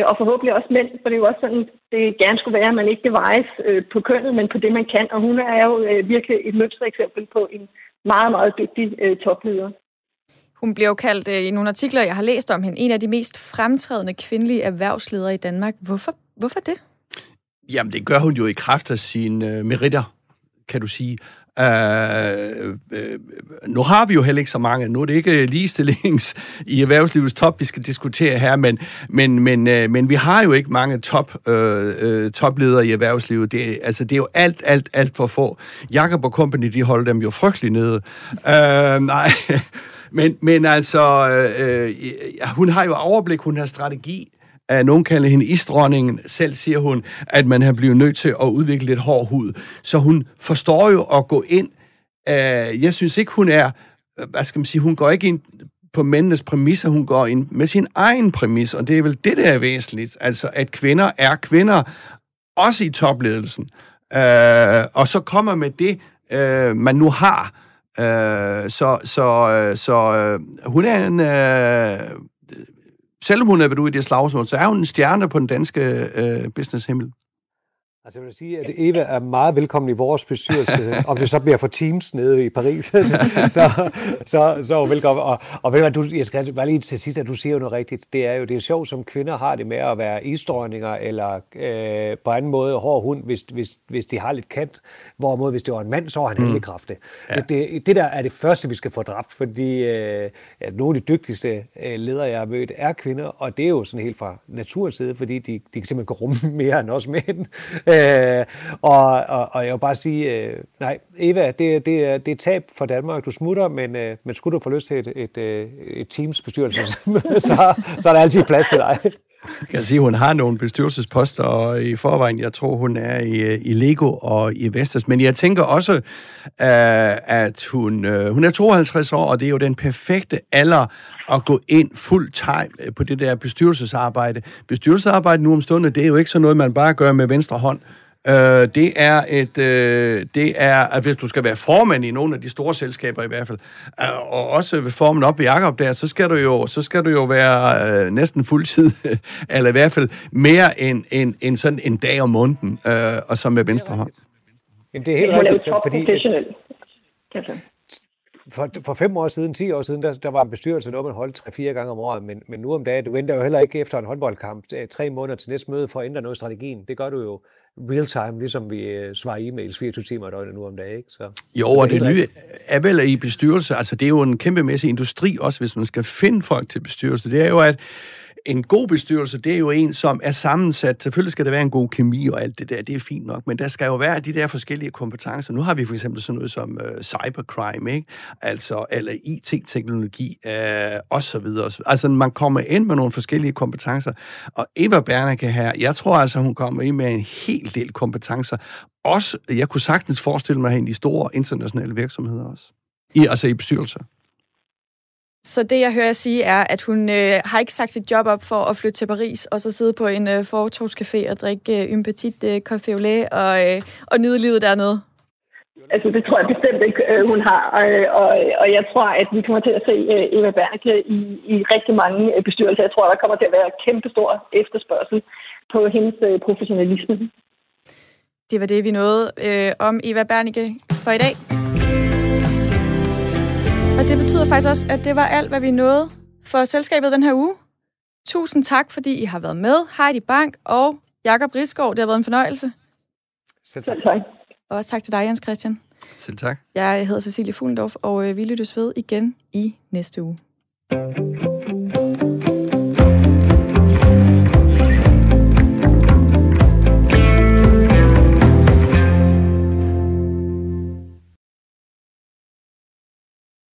B: og forhåbentlig også mænd, for det er jo også sådan, det gerne skulle være, at man ikke vejes øh, på kønnet, men på det, man kan. Og hun er jo øh, virkelig et mønstereksempel på en meget, meget dygtig øh, topleder.
A: Hun bliver jo kaldt øh, i nogle artikler, jeg har læst om hende, en af de mest fremtrædende kvindelige erhvervsledere i Danmark. Hvorfor, hvorfor det?
C: Jamen, det gør hun jo i kraft af sine øh, meritter, kan du sige. Øh, øh, nu har vi jo heller ikke så mange. Nu er det ikke øh, ligestillings i erhvervslivets top, vi skal diskutere her, men, men, men, øh, men vi har jo ikke mange top, øh, øh, topledere i erhvervslivet. Det, altså, det er jo alt, alt, alt for få. Jakob og Company, de holder dem jo frygtelig nede. Øh, nej, [LAUGHS] men, men altså, øh, øh hun har jo overblik, hun har strategi at nogen kalder hende isdronningen. Selv siger hun, at man har blevet nødt til at udvikle lidt hård hud. Så hun forstår jo at gå ind. Uh, jeg synes ikke, hun er... Hvad skal man sige? Hun går ikke ind på mændenes præmisser, hun går ind med sin egen præmis, og det er vel det, der er væsentligt. Altså, at kvinder er kvinder, også i topledelsen. Uh, og så kommer med det, øh, man nu har, Øh, så så, så øh, hun er en... Øh, selvom hun er været ude i det slagsmål, så er hun en stjerne på den danske øh, business-himmel.
D: Altså jeg vil sige, at Eva er meget velkommen i vores bestyrelse, om det så bliver for Teams nede i Paris. [LAUGHS] så, så, så velkommen. Og, og ved du, jeg skal bare lige til sidst, at du siger jo noget rigtigt. Det er jo det er sjovt, som kvinder har det med at være isdrøgninger, eller øh, på anden måde hård hund, hvis, hvis, hvis de har lidt kant. Hvorimod, hvis det var en mand, så var han mm. handlekraftig. Ja. Det, det, det der er det første, vi skal få dræbt, fordi øh, at nogle af de dygtigste øh, ledere, jeg har mødt, er kvinder, og det er jo sådan helt fra naturens side, fordi de, de kan simpelthen gå rumme [LAUGHS] mere end os mænd. Øh, [LAUGHS] og, og, og jeg vil bare sige, øh, nej, Eva, det, det, er, det er tab for Danmark. Du smutter, men, øh, men skulle du få lyst til et, et, et, et teams bestyrelse, [LAUGHS] så, så er der altid plads til dig.
C: Jeg kan sige, at hun har nogle bestyrelsesposter og i forvejen. Jeg tror, hun er i, i Lego og i Vestas. Men jeg tænker også, uh, at hun, øh, hun er 52 år, og det er jo den perfekte alder at gå ind fuld time øh, på det der bestyrelsesarbejde. Bestyrelsesarbejde nu om stunden, det er jo ikke sådan noget, man bare gør med venstre hånd. Øh, det er et, øh, det er, at hvis du skal være formand i nogle af de store selskaber i hvert fald, øh, og også ved formen op i Jacob der, så skal du jo, så skal du jo være øh, næsten fuldtid, [LAUGHS] eller i hvert fald mere end, end, end sådan en dag om måneden, øh, og så med venstre hånd.
D: Jamen, det er helt rigtigt, fordi for, for fem år siden, ti år siden, der, der var en bestyrelse, der man holdt tre-fire gange om året, men, men nu om dagen, du venter jo heller ikke efter en håndboldkamp tre måneder til næste møde for at ændre noget i strategien. Det gør du jo real time, ligesom vi øh, svarer e-mails 24 timer døgnet nu om dagen. Ikke? Så,
C: jo, og det, det nye er vel i bestyrelse, altså det er jo en kæmpemæssig industri også, hvis man skal finde folk til bestyrelse. Det er jo, at en god bestyrelse, det er jo en, som er sammensat. Selvfølgelig skal der være en god kemi og alt det der, det er fint nok, men der skal jo være de der forskellige kompetencer. Nu har vi for eksempel sådan noget som øh, cybercrime, ikke? Altså, eller IT-teknologi, øh, og så videre. Altså, man kommer ind med nogle forskellige kompetencer, og Eva Bernacke her, jeg tror altså, hun kommer ind med en hel del kompetencer. Også, jeg kunne sagtens forestille mig hende i store internationale virksomheder også. I, altså i bestyrelser.
A: Så det, jeg hører sige, er, at hun øh, har ikke sagt sit job op for at flytte til Paris, og så sidde på en øh, fortogscafé og drikke øh, en petit øh, café au lait og, øh, og nyde livet dernede.
B: Altså, det tror jeg bestemt ikke, øh, hun har. Og, og, og jeg tror, at vi kommer til at se øh, Eva Bernke i, i rigtig mange øh, bestyrelser. Jeg tror, der kommer til at være kæmpestor efterspørgsel på hendes professionalisme.
A: Det var det, vi nåede øh, om Eva Bernike for i dag. Og det betyder faktisk også, at det var alt, hvad vi nåede for selskabet den her uge. Tusind tak, fordi I har været med. Heidi Bank og Jakob Risgaard. Det har været en fornøjelse.
B: Selv tak.
A: Og også tak til dig, Jens Christian.
E: Selv tak.
A: Jeg hedder Cecilie Fuglendorf, og øh, vi lyttes ved igen i næste uge.